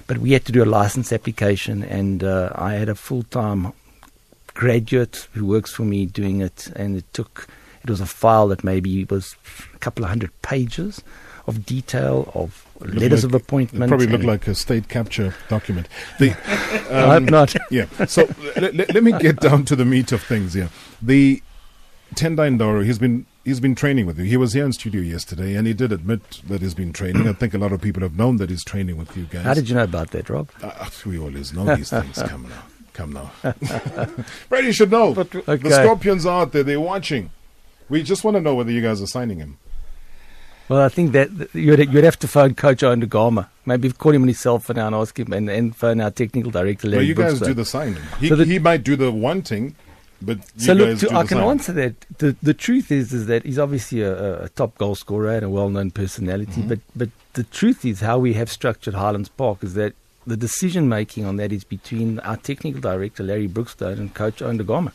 But we had to do a license application, and uh, I had a full time graduate who works for me doing it, and it took. It was a file that maybe was a couple of hundred pages of detail of letters like- of appointment. It probably looked like a state capture document. The, um, [laughs] I hope not. [laughs] Yeah. So let, let, me get down to the meat of things here. The Tendai Ndoro, he's been he's been training with you. He was here in studio yesterday, and he did admit that he's been training. I think a lot of people have known that he's training with you guys. How did you know about that, Rob? Uh, we always know these things. Come now, come now. [laughs] Brady should know. okay. The Scorpions are out there. They're watching. We just want to know whether you guys are signing him. Well, I think that you'd, you'd have to phone Coach Owen Gama. Maybe call him on his cell phone now and ask him, and, and phone our technical director. Larry you guys do the signing. He, So he might do the wanting, But so look, to, I can answer that. The the truth is is that he's obviously a, a top goal scorer and a well known personality. Mm-hmm. But but the truth is how we have structured Highlands Park is that the decision making on that is between our technical director Larry Brookstone and coach Owen Gama.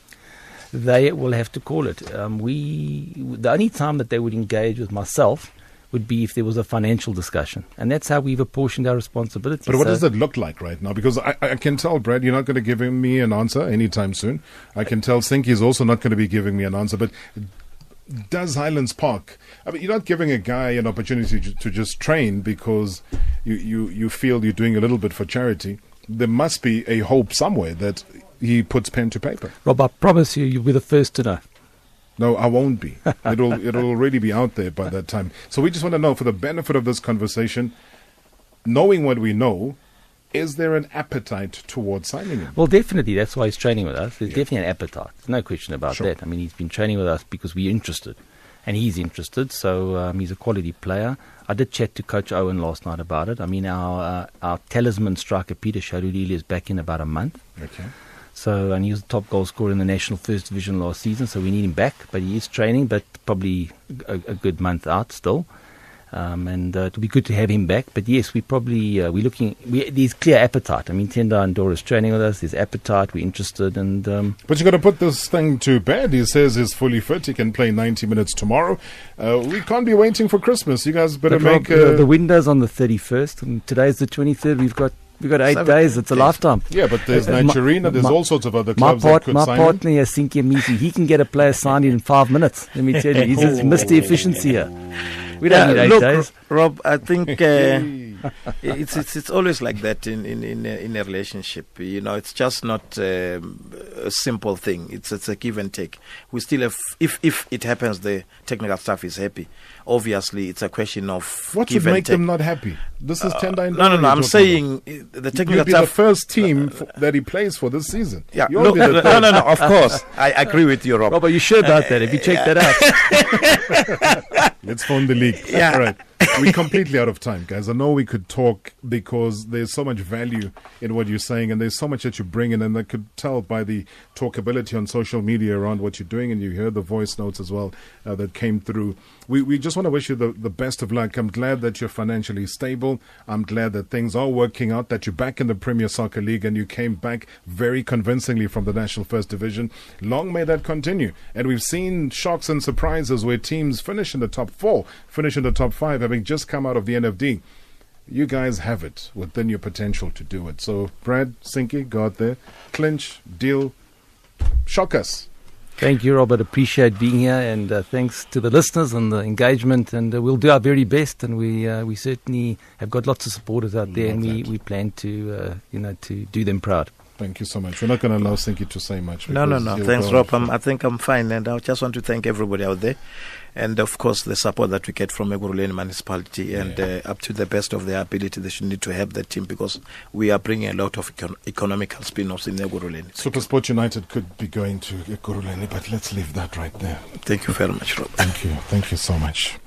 They will have to call it. Um, we the only time that they would engage with myself would be if there was a financial discussion, and that's how we've apportioned our responsibilities. But what So- does it look like right now? Because I, I can tell, Brad, you're not going to give me an answer anytime soon. I can tell Sinky is also not going to be giving me an answer. But does Highlands Park? I mean, you're not giving a guy an opportunity to, to just train because you, you, you feel you're doing a little bit for charity. There must be a hope somewhere that he puts pen to paper. Rob, I promise you, you'll be the first to know. No, I won't be. [laughs] It'll it'll already be out there by that time. So we just want to know, for the benefit of this conversation, knowing what we know, is there an appetite towards signing him? Well, definitely. That's why he's training with us. There's definitely an appetite. There's no question about Sure. that. I mean, he's been training with us because we're interested, and he's interested. So um, he's a quality player. I did chat to Coach Owen last night about it. I mean, our uh, our talisman striker Peter Shalulile is back in about a month. Okay. So, and he was the top goal scorer in the national first division last season. So we need him back, but he is training, but probably a, a good month out still. Um, and uh, it'll be good to have him back. But yes, we probably uh, we're looking. We, there's clear appetite. I mean, Tendai Ndoro's training with us. There's appetite. We're interested, and um, But you've got to put this thing to bed. He says he's fully fit. He can play 90 minutes tomorrow. Uh, we can't be waiting for Christmas. You guys better but Rob, make uh, the window's on the 31st, and today's the 23rd. We've got we've got eight Seven days. It's a days. lifetime. Yeah, but there's Uh, Nigerina, there's all sorts of other clubs my that could my sign him. partner here, Sinky Mnisi, he can get a player signed in five minutes. Let me tell you, he's just [laughs] Mr. Efficiency here. We don't Yeah, need eight look, days. Rob, I think uh, [laughs] [laughs] it's, it's it's always like that in in in a, in a relationship. You know, it's just not um, a simple thing. It's it's a give and take. We still have, if if it happens, the technical staff is happy. Obviously, it's a question of What give would and make take. them not happy? This is Tendai. no, no, no, I'm saying, uh, the technical You'd be staff- the first team f- that he plays for this season. Yeah, no, be the no, third. no, no, of course. [laughs] I agree with you, Rob. Rob, are you sure about that? If you checked that out? [laughs] Let's phone the league. Yeah. All right. We're completely out of time, guys. I know we could talk because there's so much value in what you're saying, and there's so much that you bring in, and I could tell by the talkability on social media around what you're doing, and you hear the voice notes as well uh, that came through. We, we just want to wish you the, the best of luck. I'm glad that you're financially stable. I'm glad that things are working out, that you're back in the Premier Soccer League, and you came back very convincingly from the National First Division. Long may that continue. And we've seen shocks and surprises where teams finish in the top four, finish in the top five, having just come out of the NFD. You guys have it within your potential to do it. So, Brad, Sinky, go out there, clinch, deal, shock us. Thank you, Robert. Appreciate being here, and uh, thanks to the listeners and the engagement. And uh, we'll do our very best, and we uh, we certainly have got lots of supporters out there, and we, we plan to uh, you know to do them proud. Thank you so much. We're not going to allow Sinky to say much. No, no, no. Thanks, go Rob. I'm, I think I'm fine, and I just want to thank everybody out there, and of course the support that we get from Ekurhuleni municipality, and uh, up to the best of their ability, they should need to help the team because we are bringing a lot of econ- economical spin-offs in Ekurhuleni. Supersport United could be going to Ekurhuleni, but let's leave that right there. Thank you very much, Rob. Thank you. Thank you so much.